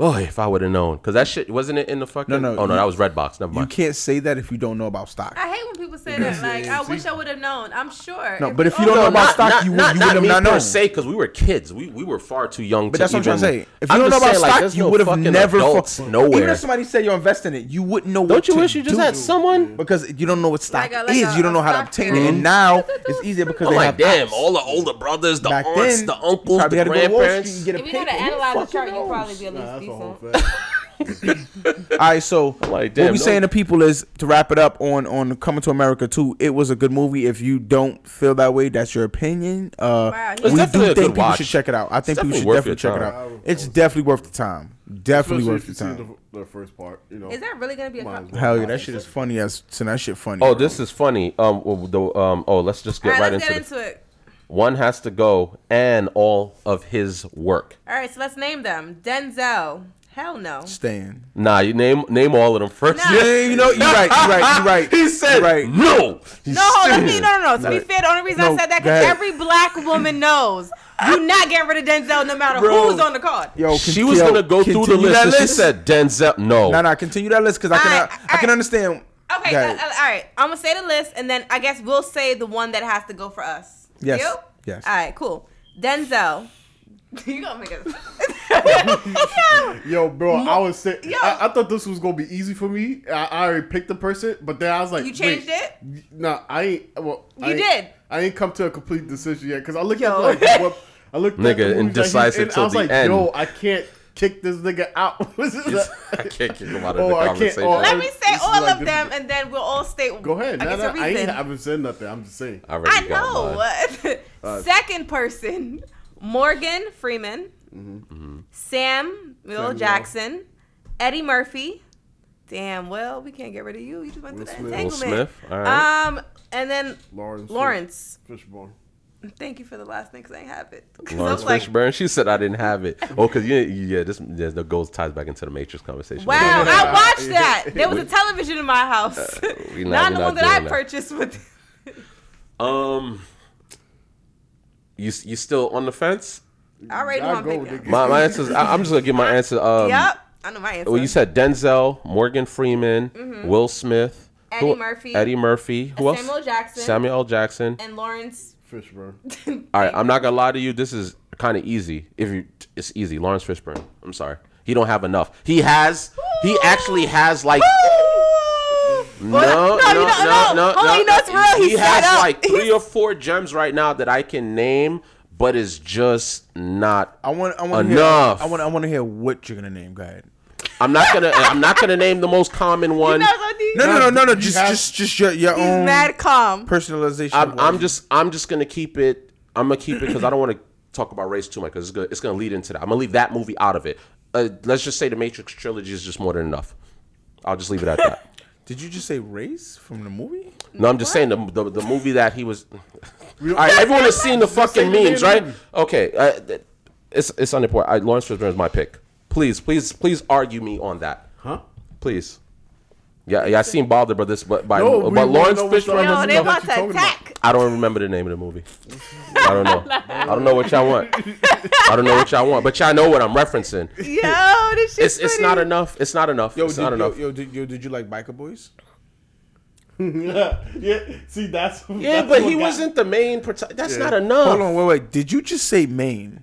Boy, if I would have known, because that shit wasn't it in the fucking. No, no, Oh no, you- that was Redbox. Never You can't say that if you don't know about stock. I hate when people say that. Like, I wish I would have known. I'm sure. No, but if you oh, don't know about not, stock, not, you would- not, you would have me not per known. se, because we were kids. We we were far too young But to that's what I'm trying to say. If you I'm don't know about saying, stock, there's you no would have fucking never. adults fu- nowhere. Even if somebody said you invest in it, you wouldn't know. Don't what you to wish you just had someone? Because you don't know what stock Like a- like is. you don't know how to obtain it. And now it's easier because they have damn, all the older brothers, the aunts, the uncles, the had to go to Wall Street and grandparents. get a If you know pick. to analyze the fucking chart, you'll probably be at Nah, least that's a whole decent. fact. All right, so like, what we no- saying to people is to wrap it up on on Coming to America too. It was a good movie. If you don't feel that way, that's your opinion. Uh, Wow, we do think people watch. should check it out. I think It's people should definitely definitely check your it out. It's definitely worth the time. Definitely Especially worth the time. the, the first part, you know. Is that really gonna be a? Might well. Hell yeah, that shit is funny as so that shit funny. Oh, bro. this is funny. Um, well, the um, oh, let's just get All right, right, let's into, get the, into it. One has to go, and all of his work. All right, so let's name them. Denzel. Hell no. Stan. Nah, you name name all of them first. Nah. Yeah, you know, you're right. You're right. You're right. He said You're right. no. No, hold on. No, no, no. To be fair, the only reason No, I said that because every black woman knows you're not getting rid of Denzel no matter Bro. who's on the card. Yo, She con- was yo, gonna go through the continue list, she said Denzel. No, "No, no, continue that list because I can, Alright, I can understand." Okay, Go uh, uh, all right. I'm gonna say the list, and then I guess we'll say the one that has to go for us. Yes, You? yes. All right, cool. Denzel. you gonna make us? Yo, bro, I was saying, Yo. I, I thought this was gonna be easy for me. I, I already picked the person, but then I was like, You changed wait, it? No, I ain't. Well, I You ain't- did. I ain't come to a complete decision yet because I looked Yo. at like what I looked at Nigga, the movies that he's indecisive in, till I was the like, end. yo, I can't kick this nigga out. I can't kick him out of Oh, the conversation. oh, Let me say is all like of them, this- and then we'll all state. Go ahead. I Nah, guess nah, a I ain't reason. haven't said nothing. I'm just saying. I already I got know. mine. Uh, Second person, Morgan Freeman, Sam Will Samuel. Jackson, Eddie Murphy. Damn, well, we can't get rid of you. You just went Will through that Smith. Will. Smith. All right. Um, and then Laurence. Laurence. Fishburne. Thank you for the last name because I ain't have it. I Laurence was like, Fishburne. She said I didn't have it. Oh, because yeah, yeah, this yeah, the goes ties back into the Matrix conversation. Wow, I watched that. There was a television in my house. we not, not- the not one that I that. purchased with. Um, you you still on the fence? I already know Y'all I'm go, My my answer is I, I'm just gonna give my answer. Um, yep, I know my answer. Well, you said Denzel, Morgan Freeman, Will Smith, Mm-hmm. Eddie who- Murphy. Eddie Murphy. Who else? Samuel Jackson. Samuel L. Jackson. and Laurence. Fishburne. All right, I'm not gonna lie to you. This is kind of easy. If you, it's easy. Laurence Fishburne. I'm sorry. He don't have enough. He has. He actually has like. No, Well, no, no, no, no, no. no, you know it's real. He He has up. like three or four gems right now that I can name, but it's just not. I want. I want Enough. Hear, I want. I want to hear what you're gonna name. Go ahead. I'm not gonna. I'm not gonna name the most common one. No, no, No, no, no, no, no. You Just, just, just your, your he's own mad calm. personalization. I'm, I'm just I'm just gonna keep it. I'm gonna keep it because I don't want to talk about race too much because it's gonna it's gonna lead into that. I'm gonna leave that movie out of it. Uh, let's just say the Matrix trilogy is just more than enough. I'll just leave it at that. Did you just say race from the movie? No, I'm just saying the, the the movie that he was. All right, everyone has seen the fucking the name memes, right? Okay, uh, it's it's unimportant. I, Laurence Fishburne is my pick. Please, please, please argue me on that. Huh? Please. Yeah, yeah, I seen bothered by this, but by No, we but wanna Laurence know what's Fishburne. up. Yo, was- they know about what you to talking about. attack. I don't remember the name of the movie. I don't know. I don't know what y'all want. I don't know what y'all want, but y'all know what I'm referencing. Yo, this shit's It's it's not funny. enough. It's not enough. Yo, it's did, not yo, enough. yo, did, yo, did you like Biker Boys? yeah, see, that's Yeah, that's but what he got- wasn't the main. Prota- that's Yeah. not enough. Hold on, wait, wait. Did you just say main?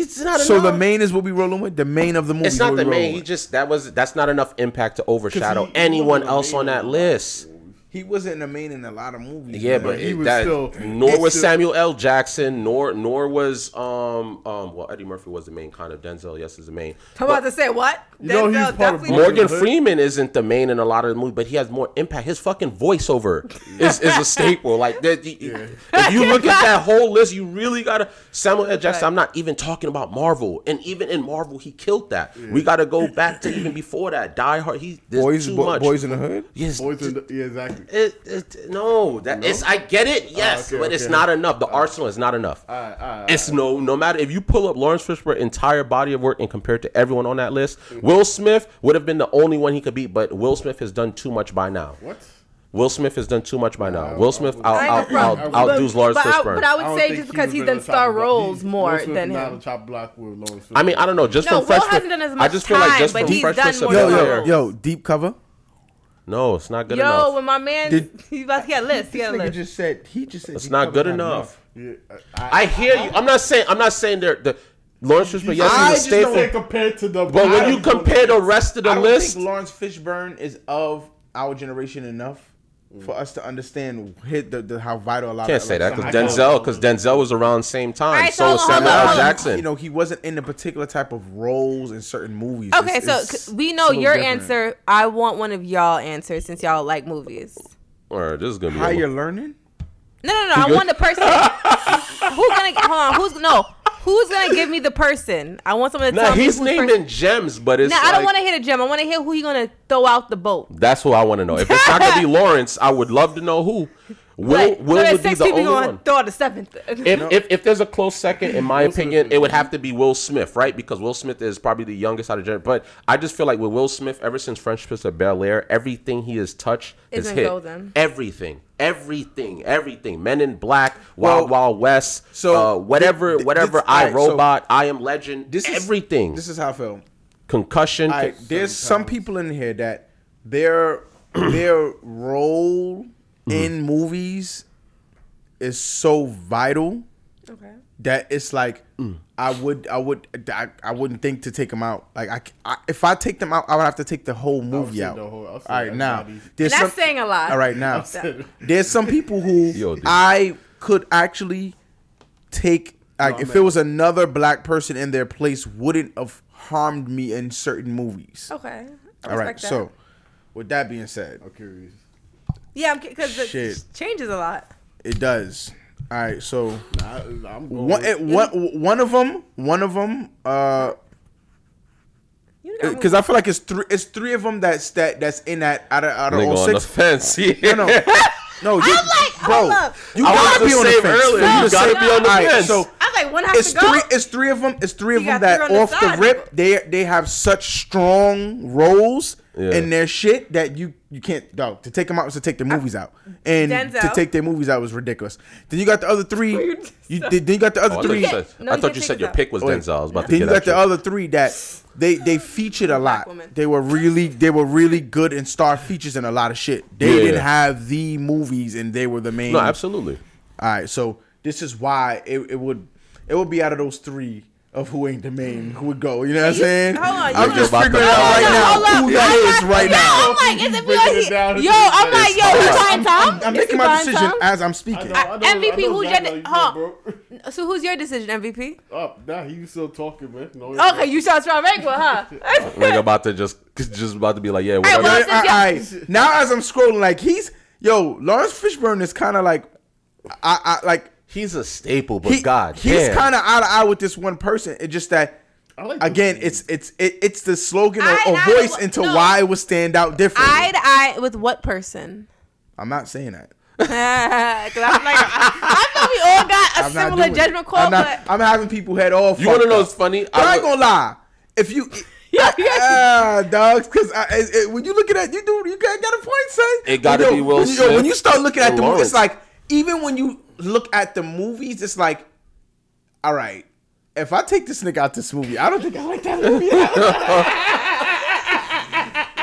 It's not So enough. the main is what we rolling with. The main of the movie. It's not the main. He just that was that's not enough impact to overshadow he- he anyone wasn't else on that list. He wasn't the main in a lot of movies. Yeah, man. but he it, was that, still- nor was still- Samuel L. Jackson, nor nor was um um well Eddie Murphy was the main kind of Denzel. Yes, is the main. I'm about to say what? You know he's part of definitely- Boys in Morgan. Freeman isn't the main in a lot of the movies, but he has more impact. His fucking voiceover is, is a staple. Like that, if you look at that whole list, you really gotta Samuel L. Jackson. Right. I'm not even talking about Marvel, and even in Marvel, he killed that. We gotta go back to even before that. Die Hard. He there's boys, too Bo- much. boys in the hood. Yes, Boys in the, yeah, exactly. It, it, no, that it's. I get it, ah, yes, okay, but it's not enough. The ah. arsenal is not enough. Alright, alright, it's no, no matter if you pull up Laurence Fishburne's entire body of work and compare it to everyone on that list, mm-hmm. Will Smith would have been the only one he could beat. But Will Smith has done too much by now. What? Will Smith has done too much by now. Will Smith would- out, I out, ain't no out, outdoes Laurence but I, Fishburne. but I would say think just because was he's done star roles He- more Will Smith than is not him. a top block with Laurence I mean, I don't know. Just No, from Will freshman, hasn't done as I just feel like just but from he's freshman done more to Yo, yo, yo, deep cover. No, it's not good Yo, enough. Yo, when my man, Did- he's about to get a list. He got a nigga list. just said he just said It's not good not enough. Yeah, I hear you. I'm not saying. I'm not saying they're the Laurence Fishburne. Yes, I he's a just staple. don't- compared to the. But when you compare the rest of the I don't list, think Laurence Fishburne is of our generation enough for us to understand hit the, the how vital a lot. can't of, say that because Denzel, because Denzel was around the same time. Alright, so so was hold Samuel L. Jackson. You know, he wasn't in a particular type of roles in certain movies. Okay, It's- so it's- we know your different. answer. I want one of y'all answers since y'all like movies. Or this is gonna be. How a- you're learning? No, no, no. I want the person. who's gonna hold on? Who's no? Who's gonna give me the person? I want someone to Nah, tell me. he's who's naming person- gems, but it's. Nah, I don't like- want to hear a gem. I want to hear who he gonna throw out the boat. That's who I want to know. If it's not gonna be Laurence, I would love to know who. Will Like, Will so would be the only gonna one. throw out the seventh. If, if if there's a close second, in my opinion, it would have to be Will Smith, right? Because Will Smith is probably the youngest out of generation. But I just feel like with Will Smith, ever since Fresh Prince of Bel Air, everything he has touched It's is been hit. golden. Everything, everything, everything. Men in Black, Wild Well, Wild West, so uh, whatever, thi- whatever. this- I alright, so Robot, I Am Legend. This is everything. This is how I feel. concussion. All right, there's some people in here that their their role Mm-hmm. in movies is so vital okay. that it's like mm. I would I would I, I wouldn't think to take them out. Like I, I if I take them out, I would have to take the whole movie say out. the whole- I'll all right, now there's And that's saying a lot. All right, now there's some people who Yo. I could actually take. Like if it was another black person in their place, wouldn't have harmed me in certain movies. Okay. I All right, that. so with that being said, I'm curious. Yeah, because it Shit. changes a lot. it does. All right, so Nah, I'm going one, with- eh, one, one of them, one of them, uh, You got because I feel like it's three, it's three of them that's that that's in that out of out of Nigga all on the six. fence. Yeah. No, no, no. You, I'm like, bro, hold up. you I gotta was be the on the same fence. earlier. For You the gotta sake- be on the All right, fence. So I was like, one has it's to go. three. It's three of them. It's three of You them that on the off the rip they they have such strong roles Yeah. in their shit that you you can't dog to take them out was uh, to take their movies out and to take their movies out was ridiculous. Then you got the other three. You did. Then you got the Oh, I other thought three. you said, No, I you thought you said your out. pick was Wait, Denzel. I was about to then get you got the other three that they they featured a lot. They were really they were really good and star features in a lot of shit. They Yeah. didn't have the movies and they were the main. No, absolutely. All right, so this is why it, it would it would be out of those three of who ain't the main who would go. You know what I'm saying? hold on, I'm just About figuring out right on, now hold who that I'm is not- right yo, now. I'm like, is it breaking because it he, yo, I'm like, yo, minutes. who's buying Tom? I'm, I'm Is making my decision Tom? as I'm I speaking. know, I know, MVP, who's your- huh. you feel, bro. So who's your decision, MVP? Oh, nah, he was still talking, man. No, Okay, you shot trying to make one, huh? Nigga about to just just about to be like, yeah, Hey, whatever. well, All right, all right. Now as I'm scrolling, like he's yo, Laurence Fishburne is kind of like, I, I like He's a staple, but he, God, he's kind of eye to eye with this one person. It's just that. Like Again, it's it's it, it's the slogan or, or voice into no. why it would stand out differently. Eye to eye with what person? I'm not saying that. Because I'm like, I, I thought we all got a I'm similar judgment call, I'm, not, but I'm having people head off. You want to know what's funny? But I ain't would- gonna lie. If you, ah, dogs, because when you look at that, you do you got, got a point, son. It gotta Yo, be Will when you, Smith when you start looking at and the movie, it's like even when you look at the movies, it's like, all right, if I take this nigga out this movie, I don't think I like that movie.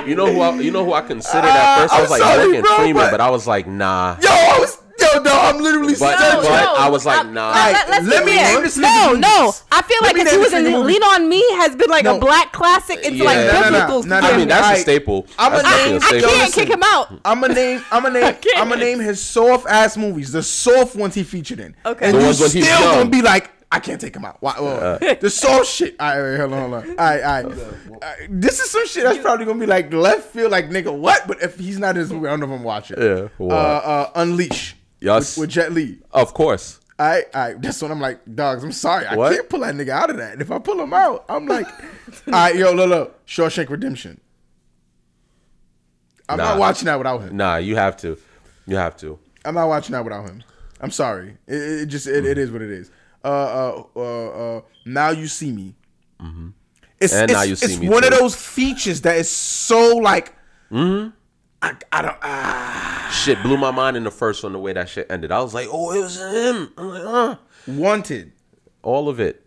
You know who I, you know who I considered at uh, first. I I'm was like sorry, Morgan bro, Freeman, but- but I was like, nah. Yo, I was yo, no, I'm literally But- searching. but- I was like, Uh, nah. let- let's let me fair. name this No, movies. no. I feel Let like if name he was in. Lean on Me has been like No. a black classic. It's Yeah. like No, no, no, biblical. no, no, I mean, that's a staple. I'm a That's definitely name- a I can't listen. kick him out. I'm a name. I'm a name. I'm a name his soft ass movies, the soft ones he featured in. Okay. and you ones still he's gonna be like, I can't take him out. Why? well, the soft shit. All right, wait, hold on, hold on. All right, all right. All right, This is some shit that's probably gonna be like left field, like nigga, what? But if he's not in this movie, I don't know if I'm watching. Yeah, Uh, uh, Unleash. Yes. With, with Jet Li. Of course. I, I, That's what I'm like, dogs. I'm sorry, I What? can't pull that nigga out of that. And if I pull him out, I'm like, all right, yo, look, look, Shawshank Redemption. I'm Nah. not watching that without him. Nah, you have to. You have to. I'm not watching that without him. I'm sorry. It, it just it, it is what it is. Uh, uh, uh, uh, now you see me. It's, Mm-hmm. And it's, Now You See it's Me one of those features that is so like. I, I don't. Ah, Shit blew my mind in the first one the way that shit ended. I was like, oh, it was him. I'm like, uh. wanted. All of it.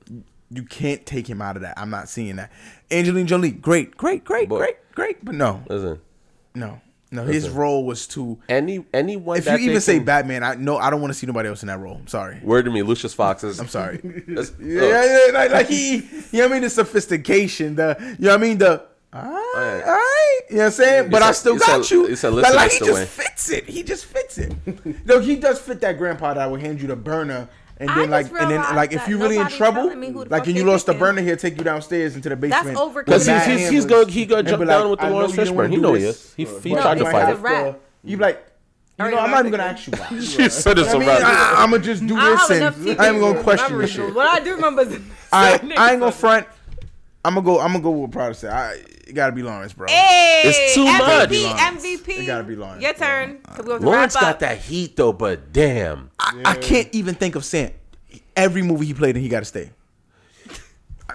You can't take him out of that. I'm not seeing that. Angelina Jolie, great, great, great, But- great, great, but no, Listen, no, no. His role was too. any anyone If you even say can- Batman, I no, I don't want to see nobody else in that role. I'm sorry. word to me, Lucius Fox is. I'm sorry. Yeah, yeah, yeah, like, like he, you know what I mean? The sophistication, the, you know what I mean? The, all right, all right, you know what I'm saying? But I still got said- you. you said, like, listen, like he Mr. just Wayne. fits it. He just fits it. no, he does fit that grandpa that I will hand you the burner. And I then like, and then like, if that you really in trouble, telling me who the like, and you they lost the burner, he'll take you downstairs into the basement. over- with Because he's mad he's, he's handlers go he go jump be down like, with the I know Laurence Fishburne. He do know he this, is. He, he but tried you to fight it. rat. to- You be like, you know, I'm not even gonna ask you why. She said it's I a mean, rat. I, am gonna just do this have enough and TV I ain't gonna question memory, this shit. What I do remember is I, I ain't gonna front. I'm gonna go. I'm gonna go with what Prada. I it gotta be Laurence, bro. Hey, It's too MVP, much. MVP. It gotta be Laurence, Your bro. turn. 'cause we have Laurence got that heat though, but damn. I, I can't even think of saying every movie he played in. He got to stay.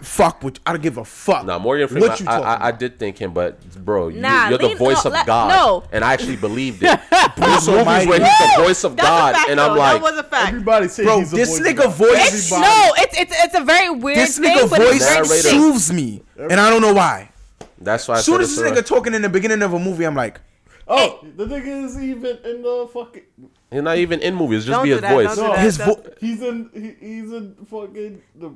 Fuck what I don't give a fuck. Nah, Morgan Freeman. What you I, talking I, I about? did think him, but bro, you, Nah, you're the voice no, of let- God, no. and I actually believed it. There's movies where he's the voice of That's God, a fact, and. I'm like, that was a fact. Everybody say bro, he's this nigga voice. It's, no, it's it's it's a very weird This thing, nigga but it's voice very soothes me, and I don't know why. that's why. I As soon as this nigga talking in the beginning of a movie, I'm like, Oh, the nigga is even in the fucking. He's not even in movies. Just Don't be his that, voice. No, his Don't- vo- He's in. He, he's in fucking the.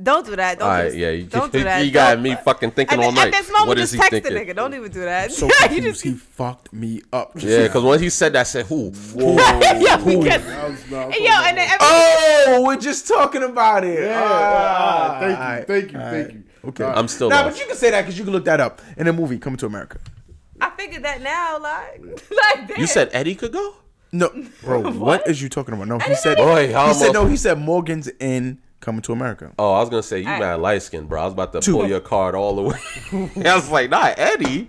Don't do that. Don't All do right, this. yeah, you, don't do that. you got Don't- me fucking thinking At, all the- night. at this moment, what is just he text thinking? the nigga. Don't even do that. so you just he fucked me up. just Yeah, because when he said that, I said, "Who? yeah, we get. I was yo, and then every, Oh, we're just talking about it. Yeah, Ah, thank you, alright, thank you, alright. thank you. Okay, I'm still Nah, lost. but you can say that because you can look that up in a movie Coming to America. I figured that now, like, like damn. You said Eddie could go? No, bro, what is you talking about? No, he didn't said. know Boy, he said no. He said Morgan's in Coming to America. Oh, I was gonna say you Alright. mad light skinned, bro. I was about to Two. pull your card all the way. I was like, not Eddie.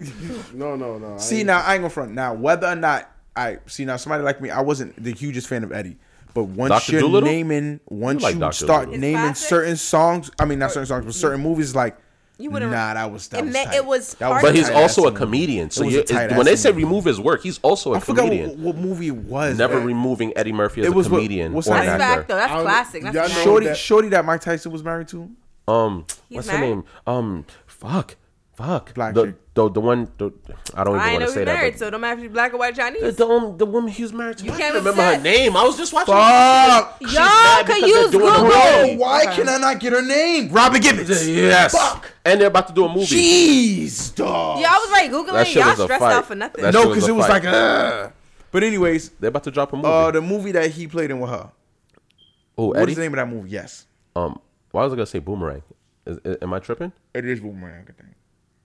No, no, no. See ain't- now, I ain't gonna front. Now, whether or not I see now, somebody like me, I wasn't the hugest fan of Eddie. But once Dr. you're Dolittle? naming, once like you start Dolittle. naming certain songs, I mean not certain songs, but certain movies, like You wouldn't- nah, that was that It was meant- tight. it was That part But he's also a tight-ass movie. comedian. So you, a when they say remove his work, he's also a I forgot comedian. what, what movie it was. Never man. removing Eddie Murphy as It a was what- comedian what's or that an That's actor. fact though. That's I don't- classic. That's y'all classic. know Shorty, that- Shorty that Mike Tyson was married to. Um, He's what's her name? Um, fuck, fuck. Black the, chick. the the one. The, I don't even I want know to he's say that. married, but- so don't matter if he's black or white Chinese. the, the, um, the woman he was married to. You I can't can't remember her name. I was just watching. Fuck, She's Y'all can use Google. bro, why Okay. can I not get her name? Robin Givens. Yes. Fuck. And they're about to do a movie. Jeez, dog. Yeah, I was like Googling That it. shit Y'all was a stressed fight. out for nothing. That no, because it was fight. like, uh. But anyways, They're about to drop a movie. uh, the movie that he played in with her. oh, What Eddie. is the name of that movie? Yes, Um, why was I gonna say Boomerang? Is, is, am I tripping? it is Boomerang. I think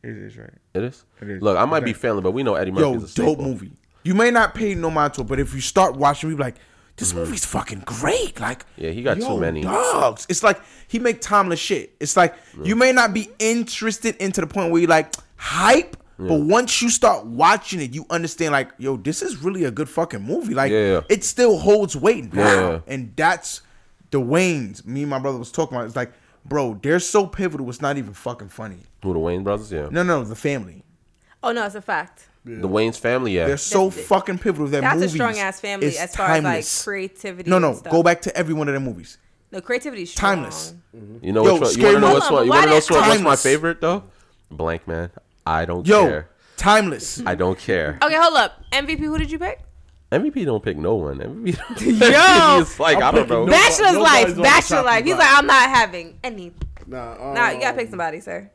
it is right. It is. It is. Look, I might Okay. be failing, but we know Eddie Yo, Murphy's a dope staple. movie. You may not pay no mind to it, but if you start watching, you be like, this movie's fucking great. Like, Mm-hmm. Yeah, he got yo, too many. dogs. It's like he make timeless shit. It's like you may not be interested into the point where you like hype, but once you start watching it, you understand like, yo, this is really a good fucking movie. Like, Yeah, yeah. it still holds weight now, Yeah. and that's the Wayans. Me and my brother was talking about. It's like, bro, they're so pivotal. It's not even fucking funny. Who the Wayans brothers? Yeah. No, no, the family. Oh no, it's a fact. The Wayans family. Yeah. They're so That's- fucking pivotal. Their That's a strong ass family is as far timeless. as like creativity. No, no, and stuff. go back to every one of their movies. No, creativity is strong. Timeless. You know Yo, which one? You want to know what's Hold on, one? You want to know what's one- what's my favorite though? Blankman. I don't Yo, care. Timeless. I don't care. Okay, hold up. MVP, who did you pick? MVP don't pick no one. MVP don't Yo. He's like, I'm I don't know. no- Bachelor's nobody's life. on the Bachelor chopping life. He's block. like, I'm not having any. Nah, Nah, you gotta pick um, somebody, sir.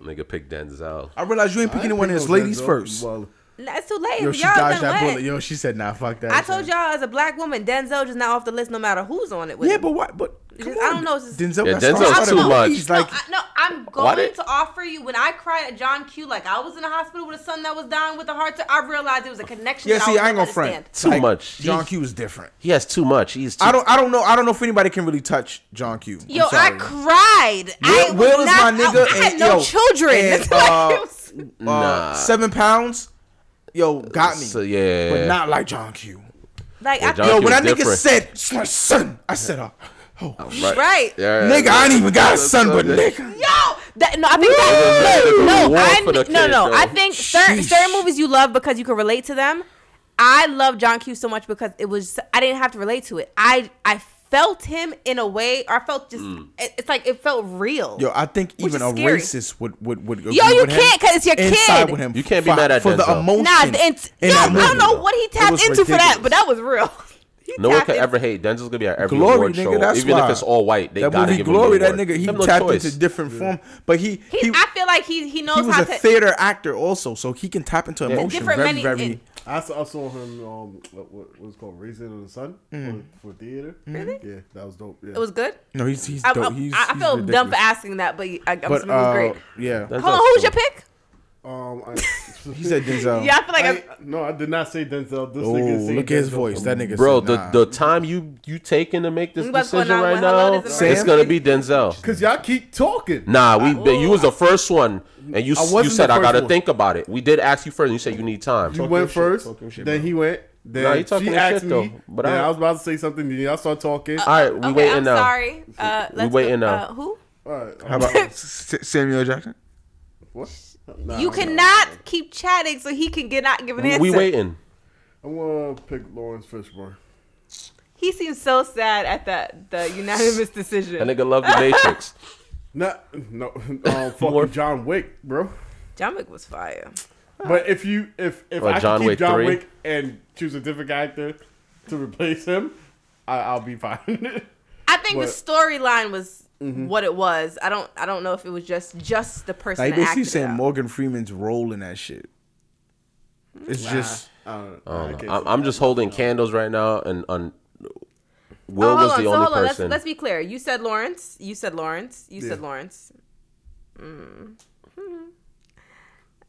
Nigga pick Denzel. I realize you ain't I picking ain't one of pick his no ladies Denzel. first. Well, Nah, it's too late. Yo, she y'all dodged done that went. bullet. Yo, she said, "Nah, fuck that." I told y'all as a black woman, Denzel just not off the list no matter who's on it with Yeah, him. but what? But It's come just- I don't know, it's just- Denzel. Yeah, got Denzel's stars too out of much. movies, no, Like, I, no, I'm going did- to offer you. When I cried at John Q, like I was in the hospital with a son that was dying with a heart attack, I realized it was a connection. yeah, see, was I ain't gonna understand. front. Too Like, much. John He's- Q is different. He has too much. He's too I don't. I don't know. I don't know if anybody can really touch John Q. I'm Yo, I cried. I Will, was Will is not, my nigga. I, I had no yo, children. and, uh, it was- uh, Nah. seven pounds. Yo, got me. So, yeah. but not like John Q. like Yeah, I Yo, when that nigga said, my son," I said, "Oh, oh Right. right. Yeah, nigga, I ain't even got a son, but nigga." Yo, that, no, I think They that, go no, I, for no, kid, no. though. I think certain, certain movies you love because you can relate to them. I love John Q so much because it was I didn't have to relate to it. I I felt him in a way, or I felt just Mm. it- it's like it felt real. Yo, I think even a scary. racist would would would. Yo, you can't because it's your inside kid. With him You can't be mad at for the Denzel. emotion. Nah, it's, in yo, I don't know what he tapped was into for that, but that was real. He No one could in- ever hate. Denzel's gonna be at every Glory, award nigga, show, that's even why. if it's all white. They that gotta movie give him Glory, the that nigga, he no tapped choice. into different form, but he He, he, I feel like he he knows he was how a to. theater actor also, so he can tap into emotion Different very many- very. it- I saw, I saw him. Um, what, what was it called Raising of the Sun Mm. for, for theater. Really? Yeah, that was dope. Yeah. It was good. no, he's he's I, dope. I, he's, I he's feel dumb for asking that, but I, I'm But assuming it was uh, great. yeah, Denzel's Hold on, who's your pick? Um, I, he said Denzel. Yeah, I feel like I, I, no, I did not say Denzel. This Oh, nigga said look at his Denzel. voice. That nigga, Bro, said, the nah. the time you you taking to make this We about to go decision now right now, is it's Sam? gonna be Denzel. Cause y'all keep talking. Nah, we you was the first one, and you I you said I gotta one. think about it. We did ask you first, and you said you need time. You went first, talk your shit, then bro. he went. Then Nah, you talking she asked shit, though, but then I- I, was about to say something. Then y'all start talking. All right, we okay, waiting I'm now. sorry. Uh, let's waiting now. Uh, who? All right, How about Samuel Jackson? what? Nah, you I'm cannot keep chatting so he can get not give an We, answer. we waiting. I'm gonna pick Laurence Fishburne. He seems so sad at that the unanimous decision. That nigga love the Matrix. Not no, um, fucking John Wick, bro. John Wick was fire. But if you if if What, I John keep Wick John 3? Wick and choose a different actor to replace him, I, I'll be fine. I think What? the storyline was what it was. I don't I don't know if it was just just the person Like basically acted saying out. Morgan Freeman's role in that shit. It's just I don't, I I don't can't know. I'm, see I'm that. just holding candles right now, and on Will Oh, hold was on, the so only hold on. Let's, person. let's be clear. You said Laurence. You said Laurence. You said Laurence. Mm. Hmm.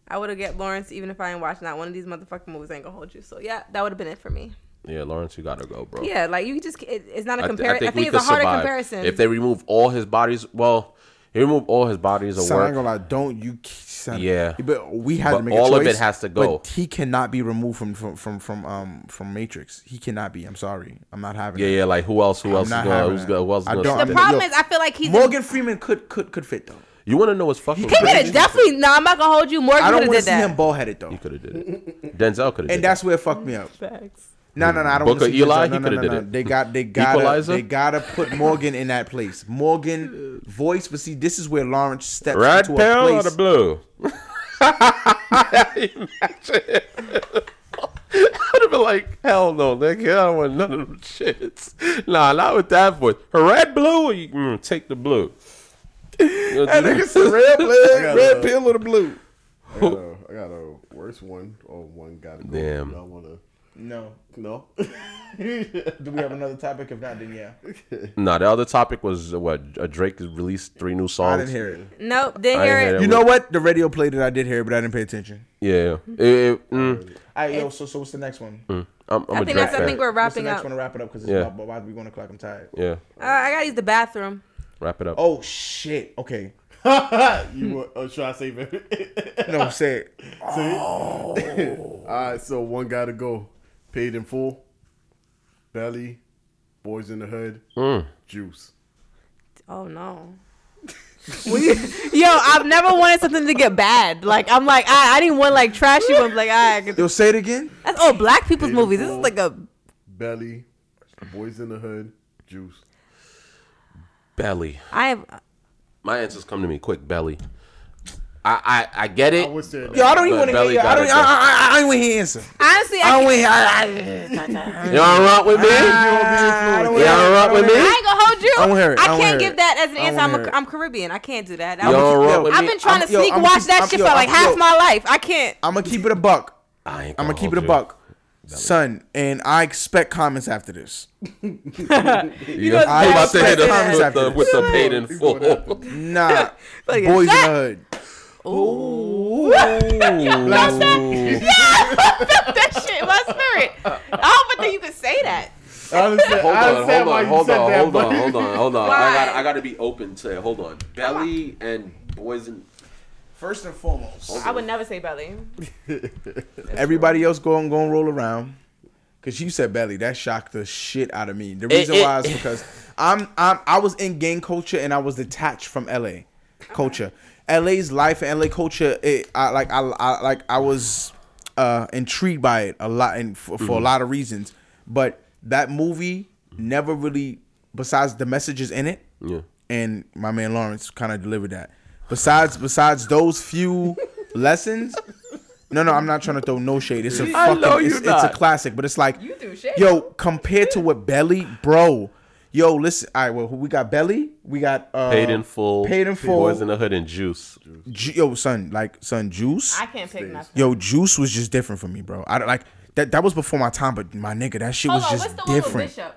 I would have get Laurence even if I ain't watching that one of these motherfucking movies. Ain't gonna hold you. So yeah, that would have been it for me. Yeah, Laurence, you gotta go, bro. Yeah, like you just it, it's not a comparison. I, we think it's a could harder survive. comparison. If they remove all his bodies, well, he remove all his bodies of So I ain't work. gonna lie, don't you? Son, Yeah. but we had But to make a all of it has to go. But he cannot be removed from from from from um from Matrix. He cannot be. I'm sorry. I'm not having. Yeah, it. yeah. Like who else? Who I'm else is gonna? Who's gonna? Who else I gonna? don't- step the problem Yo, is, I feel like he's Morgan Freeman could could could fit though. You want to know what's fucking? He could have definitely. No, I'm not gonna hold you. Morgan I don't want to see him bald headed though. He could have did it. Denzel could have. And that's where it fucked me up. Facts. No, no, no. I don't Booker want to see Eli, Denzel. he No, no, coulda no, did no. it. They got, they gotta, Equalizer? they gotta put Morgan in that place. Morgan voice, but see, this is where Lawrence steps Red into pill a or the place. blue? Imagine. I'd have been like, hell no, nigga. I don't want none of them shits. Nah, not with that voice. Red, blue, or you mm, take the blue? That nigga said red, blood, got red a- pill or the blue. I got, a, I got a worse one or one gotta go. Damn. Y'all wanna? No. No. Do we have another topic? If not, then yeah. Nah, the other topic was uh, what? Uh, Drake released three new songs. I didn't hear it. Nope, didn't I hear didn't it. hear You know what? The radio played it. I did hear it, but I didn't pay attention. Yeah. It, it, mm, All right, yo. So, so what's the next one? I'm, I'm I a think Drake that's. I fan. think we're What's the wrapping next up. one to wrap it up because it's Yeah. about, about to be one o'clock. I'm tired. Yeah, Uh, I gotta use the bathroom. wrap it up. Oh shit. Okay. you want? Oh, should I save it? No, say it. All right, so one gotta go. Paid in full. Belly. Boys in the hood. Mm. Juice. Oh no. We- Yo, I've never wanted something to get bad. Like I'm like I, I didn't want like trashy ones. Like I Yo, say it again. that's all black people's Beautiful. movies. This is like a Belly. Boys in the hood. Juice. Belly. I have My answers come to me quick. Belly. I I I, I get it. I was saying Yo, I don't even want to Belly hear. I don't. I. I, I, I don't want to hear answer. Honestly, I I, don't want to hear. I, I, You don't rock with me? I don't You don't rock with me? I ain't gonna hold you. I wanna hear it. I I wanna can't hear give it. that as an I answer. wanna I'm, hear a, it. I'm Caribbean. I can't do that. You don't I'm, rock yo, with I've been trying I'm- to yo, sneak I'ma watch keep- that I'm- shit yo, for like I'm- half yo. my life. I can't. I'm gonna keep it a buck. I ain't I'm gonna gonna keep it a you. buck, son. And I expect comments after this. You goes I'm about to back hit to us with the, with the paid in full. Nah, Like, boys in the that- hood. Ooh. that Yeah. that shit in my spirit. I don't think you could say that. Understand, Hold on, hold on, hold on, that, hold but on, hold on, hold on. I got I got to be open to it. Hold on, Belly and boys in. First and foremost, I would never say belly. everybody else go and go and roll around. Cause you said belly, that shocked the shit out of me. The reason it- why is because I'm I'm I was in gang culture and I was detached from LA culture. LA's life and LA culture, it, I like I, I like I was uh intrigued by it a lot and for, for a lot of reasons. But that movie never really, besides the messages in it, Yeah. and my man Laurence kind of delivered that. Besides, besides those few lessons, no, no, I'm not trying to throw no shade. It's a I fucking, know it's, you're it's a classic. But it's like, You do shade. yo, compared to what Belly, bro, yo, listen. All right, well, we got Belly, we got uh, Paid in full. paid in full. Boys in the hood and juice. Ju- yo, son, like son, Juice. I can't pick nothing. Yo, Juice was just different for me, bro. I don't like that. That was before my time, but my nigga, that shit Hold was on, just what's the one with different. Bishop?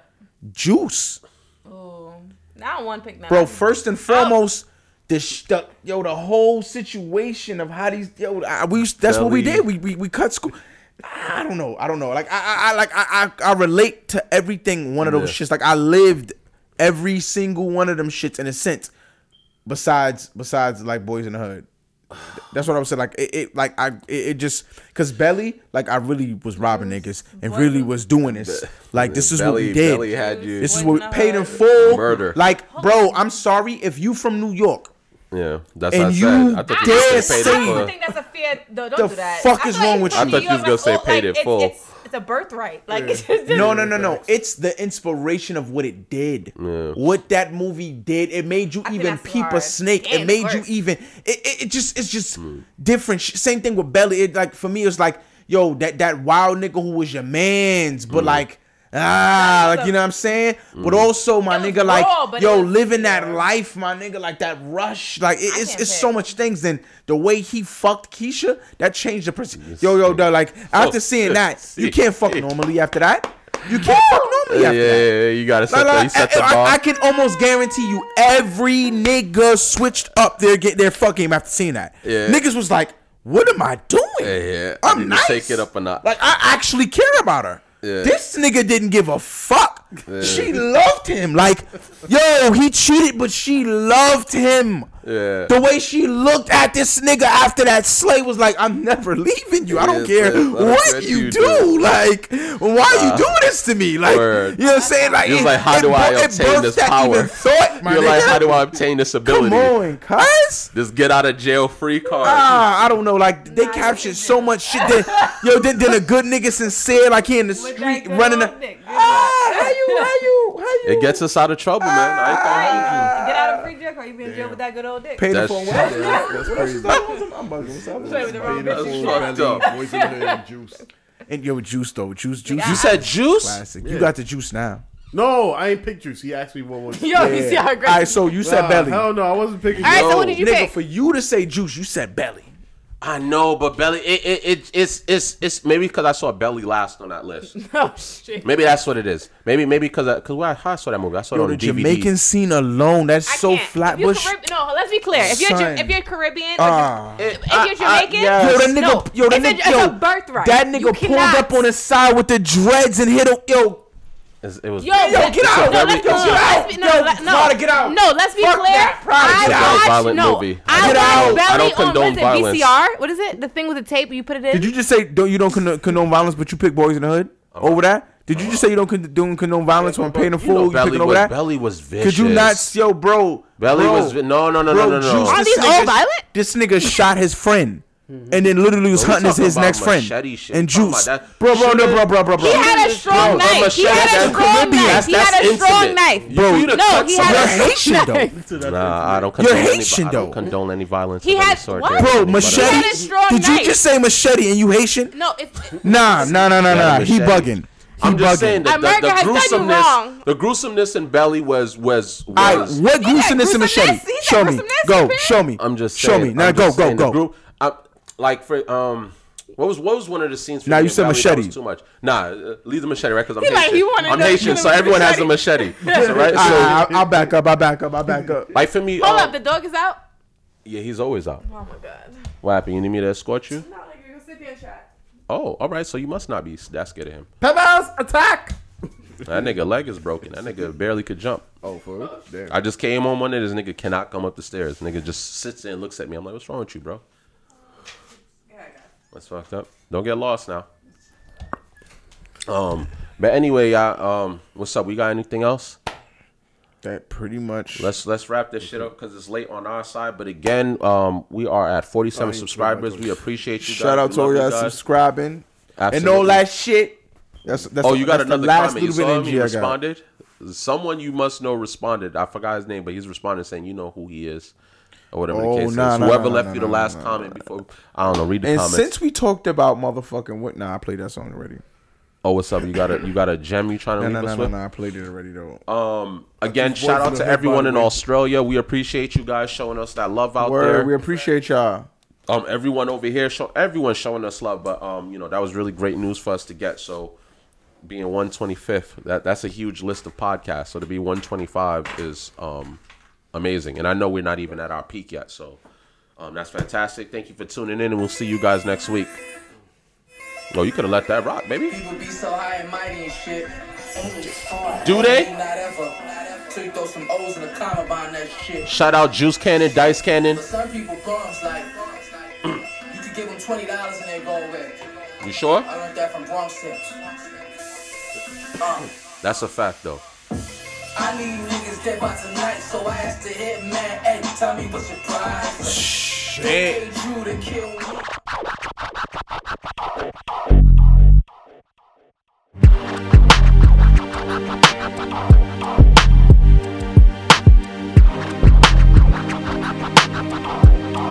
Juice. Oh, now I don't want to pick nothing. bro. First and foremost, the, sh- the yo the whole situation of how these yo I, we used- that's what we Belly. did. We we, we cut school. I don't know. I don't know. Like I I, I like I, I I relate to everything one of those Yeah. shits. Like I lived every single one of them shits in a sense. Besides besides like boys in the hood. That's what I was saying. Like it, it like I it, it just because Belly, like I really was robbing niggas and really was doing this. Like this is what we did. Belly had you. This is what we paid in Hood. full. Murder. Like, bro, I'm sorry if you from New York. Yeah, that's And what I you said. I thought you dare were gonna say- I don't think that's a fair. No, don't The do that. fuck I is wrong with you? I thought you was gonna say paid like, it full. It's, it's a birthright. Like it's just No, no, no, no. It's the inspiration of what it did. Yeah. What that movie did. It made you think even that's too peep a snake. Damn, it made you even. It, it, it just. It's just hmm. different. Same thing with Belly. It like for me, it's like yo that that wild nigga who was your man's, but hmm. like. Ah, like you know what I'm saying, but mm. also my nigga, like raw, but it yo, living that life, my nigga, like that rush, like it, I it's can't it's so much things. Then the way he fucked Keisha, that changed the person. Yo, yo, dog, like after seeing that, you can't fuck normally after that. You can't fuck normally after yeah, that. yeah, you gotta set Like, the, like, you set I, the eh, I- bar. I can almost guarantee you every nigga switched up their get their fuck game after seeing that. Yeah. Niggas was like, "What am I doing? Yeah, yeah. I'm You nice. take it up a notch. Like I actually care about her. Yeah. This nigga didn't give a fuck. She loved him. Like, yo, he cheated, but she loved him. Yeah. The way she looked at this nigga after that slay was like, I'm never leaving you. I don't Yeah, care sis, what you you do. do. Like, why you doing this to me? Like, Word. you know what I'm saying? Like, it- like, how it do I it obtain birthed this power? Thought, You're like, how do I obtain this ability? Come on, cuz. This get out of jail free card. Ah, I don't know. Like they captured so much shit. That, yo, then, then a good nigga sincere, like he in the street running. A, dick. Good ah, how you, how you, how you? it gets us out of trouble, man. I ain't gonna hold you. Get out of free jail, or you be in jail with that good old dick. Paid That's- for what? That's crazy. I'm bugging. What's up? Play with the wrong Paid in bitch. full, fucked belly, up. boys in the hood, juice. And yo, juice though, juice, juice. I- You said juice? classic. You got the juice now. No, I ain't picked juice. He asked me what was. Yo, you see how All aggressive. right, so you said Nah, belly. Hell no, I wasn't picking All right, so what did you Nigga, pick? for you to say juice, you said belly. I know, but Belly, it, it, it it's it's it's maybe because I saw Belly last on that list. Oh shit. Maybe that's what it is. Maybe maybe because because where I, I saw that movie, I saw Yo, it on the DVD. Jamaican scene alone, that's I so can't. flatbush. If you're Carib- no, let's be clear. If you're Ja- Son. if you're Caribbean, or Ah. Ja- if you're I- Jamaican, yes. Yo, that nigga, no, yo, that it's, a, nigga, it's yo, a birthright. That nigga pulled up on the side with the dreads and hit him, yo. It's- it was Yo, Yo, get out. No, let's, no, let's be, no, Yo, let- no, Prada, get out. No, let's be Fuck clear. that. Prada, I get out. watched, Violent no, movie. I Get out. Belly I don't condone is violence. VCR. What is it? The thing with the tape you put it in. Did you just say don't you don't condone, condone violence, but you pick boys in the hood over that? Did you just say you don't con- don't condone violence when paying a you know, fool? You Belly picking over that? Belly was vicious. Could you not, yo, bro? Belly bro, was vi- no no no bro, no no no. Juice, Are these all violent? This nigga shot his friend. Mm-hmm. and then literally was Bro, hunting his, his next friend shit. and juice. about Bro, bro, no, bro, bro, bro, bro. He had a strong Bro, knife. He had a that's strong knife. That's- He had a strong intimate. knife. You- you No, he had a Haitian knife. though. Nah, I don't You're condone any, Haitian, though. condone any violence He had- sort. what? Bro, uh, He machete. had a strong Did you just say machete and you Haitian? No, if Nah, nah, nah, nah, nah. He bugging. I'm just bugging. saying that the, America the has done you gruesomeness, the gruesomeness in Belly was was was. All right, what gruesomeness in machete? gruesomeness? He said Show me. Go. Show me. I'm just show me. Now I'm go, go, go. Group, I, like for um, what was what was one of the scenes? For Nah, you in said Belly that was machete. Too much. Nah, uh, leave the machete right because I'm He like, Haitian. he wanted I'm to Haitian, so him a everyone has a machete. machete. so, right? So, right, I'll, I'll back up. I'll back up. I'll back up. like for me, hold um, up, the dog is out. yeah, he's always out. Oh my god. What happened? You need me to escort you? No, like you sit there and chat. Oh, all right. So you must not be that scared of him. Peppers attack. That nigga leg is broken. That nigga barely could jump. Oh, for real? Damn. I just came home one day. This nigga cannot come up the stairs. Nigga just sits there and looks at me. I'm like, what's wrong with you, bro? That's fucked up. Don't get lost now. Um, but anyway, y'all. Um, what's up? We got anything else? That pretty much. Let's let's wrap this shit up because it's late on our side. But again, um, we are at 47 subscribers. We appreciate you. Shout guys. out We to all you y'all guys. subscribing and Absolutely. all that shit. That's, that's Oh, you got another last comment. You saw him. He I responded. Someone you must know responded. I forgot his name, but he's responding saying, "You know who he is." Or whatever Oh, the case nah, is. nah, Whoever nah, left you the last comment before, I don't know. Read the And comments. since we talked about motherfucking what? Nah, I played that song already. oh, what's up? You got a you got a gem you trying to leave us no, no, with? no. I played it already though. Um, again, shout out to everyone in way. Australia. We appreciate you guys showing us that love out Word, there. we appreciate y'all. um, everyone over here, show everyone showing us love. But um, you know, that was really great news for us to get. So, being 125th, that that's a huge list of podcasts. So to be 125 is um amazing. And I know we're not even at our peak yet. So, um, that's fantastic. Thank you for tuning in, and we'll see you guys next week. Oh, you could have let that rock, baby. People be so high and mighty and shit. Do they? Not ever. Till you throw some O's in the comma behind that shit. Shout out Juice Cannon, Dice Cannon. But some people bums like, you could give them twenty dollars and they go away. You sure? I learned that from Bronx Tips. Uh, That's a fact, though. I need niggas dead by tonight, so I asked the hitman, hey, tell me what's your price. Shit. to kill me.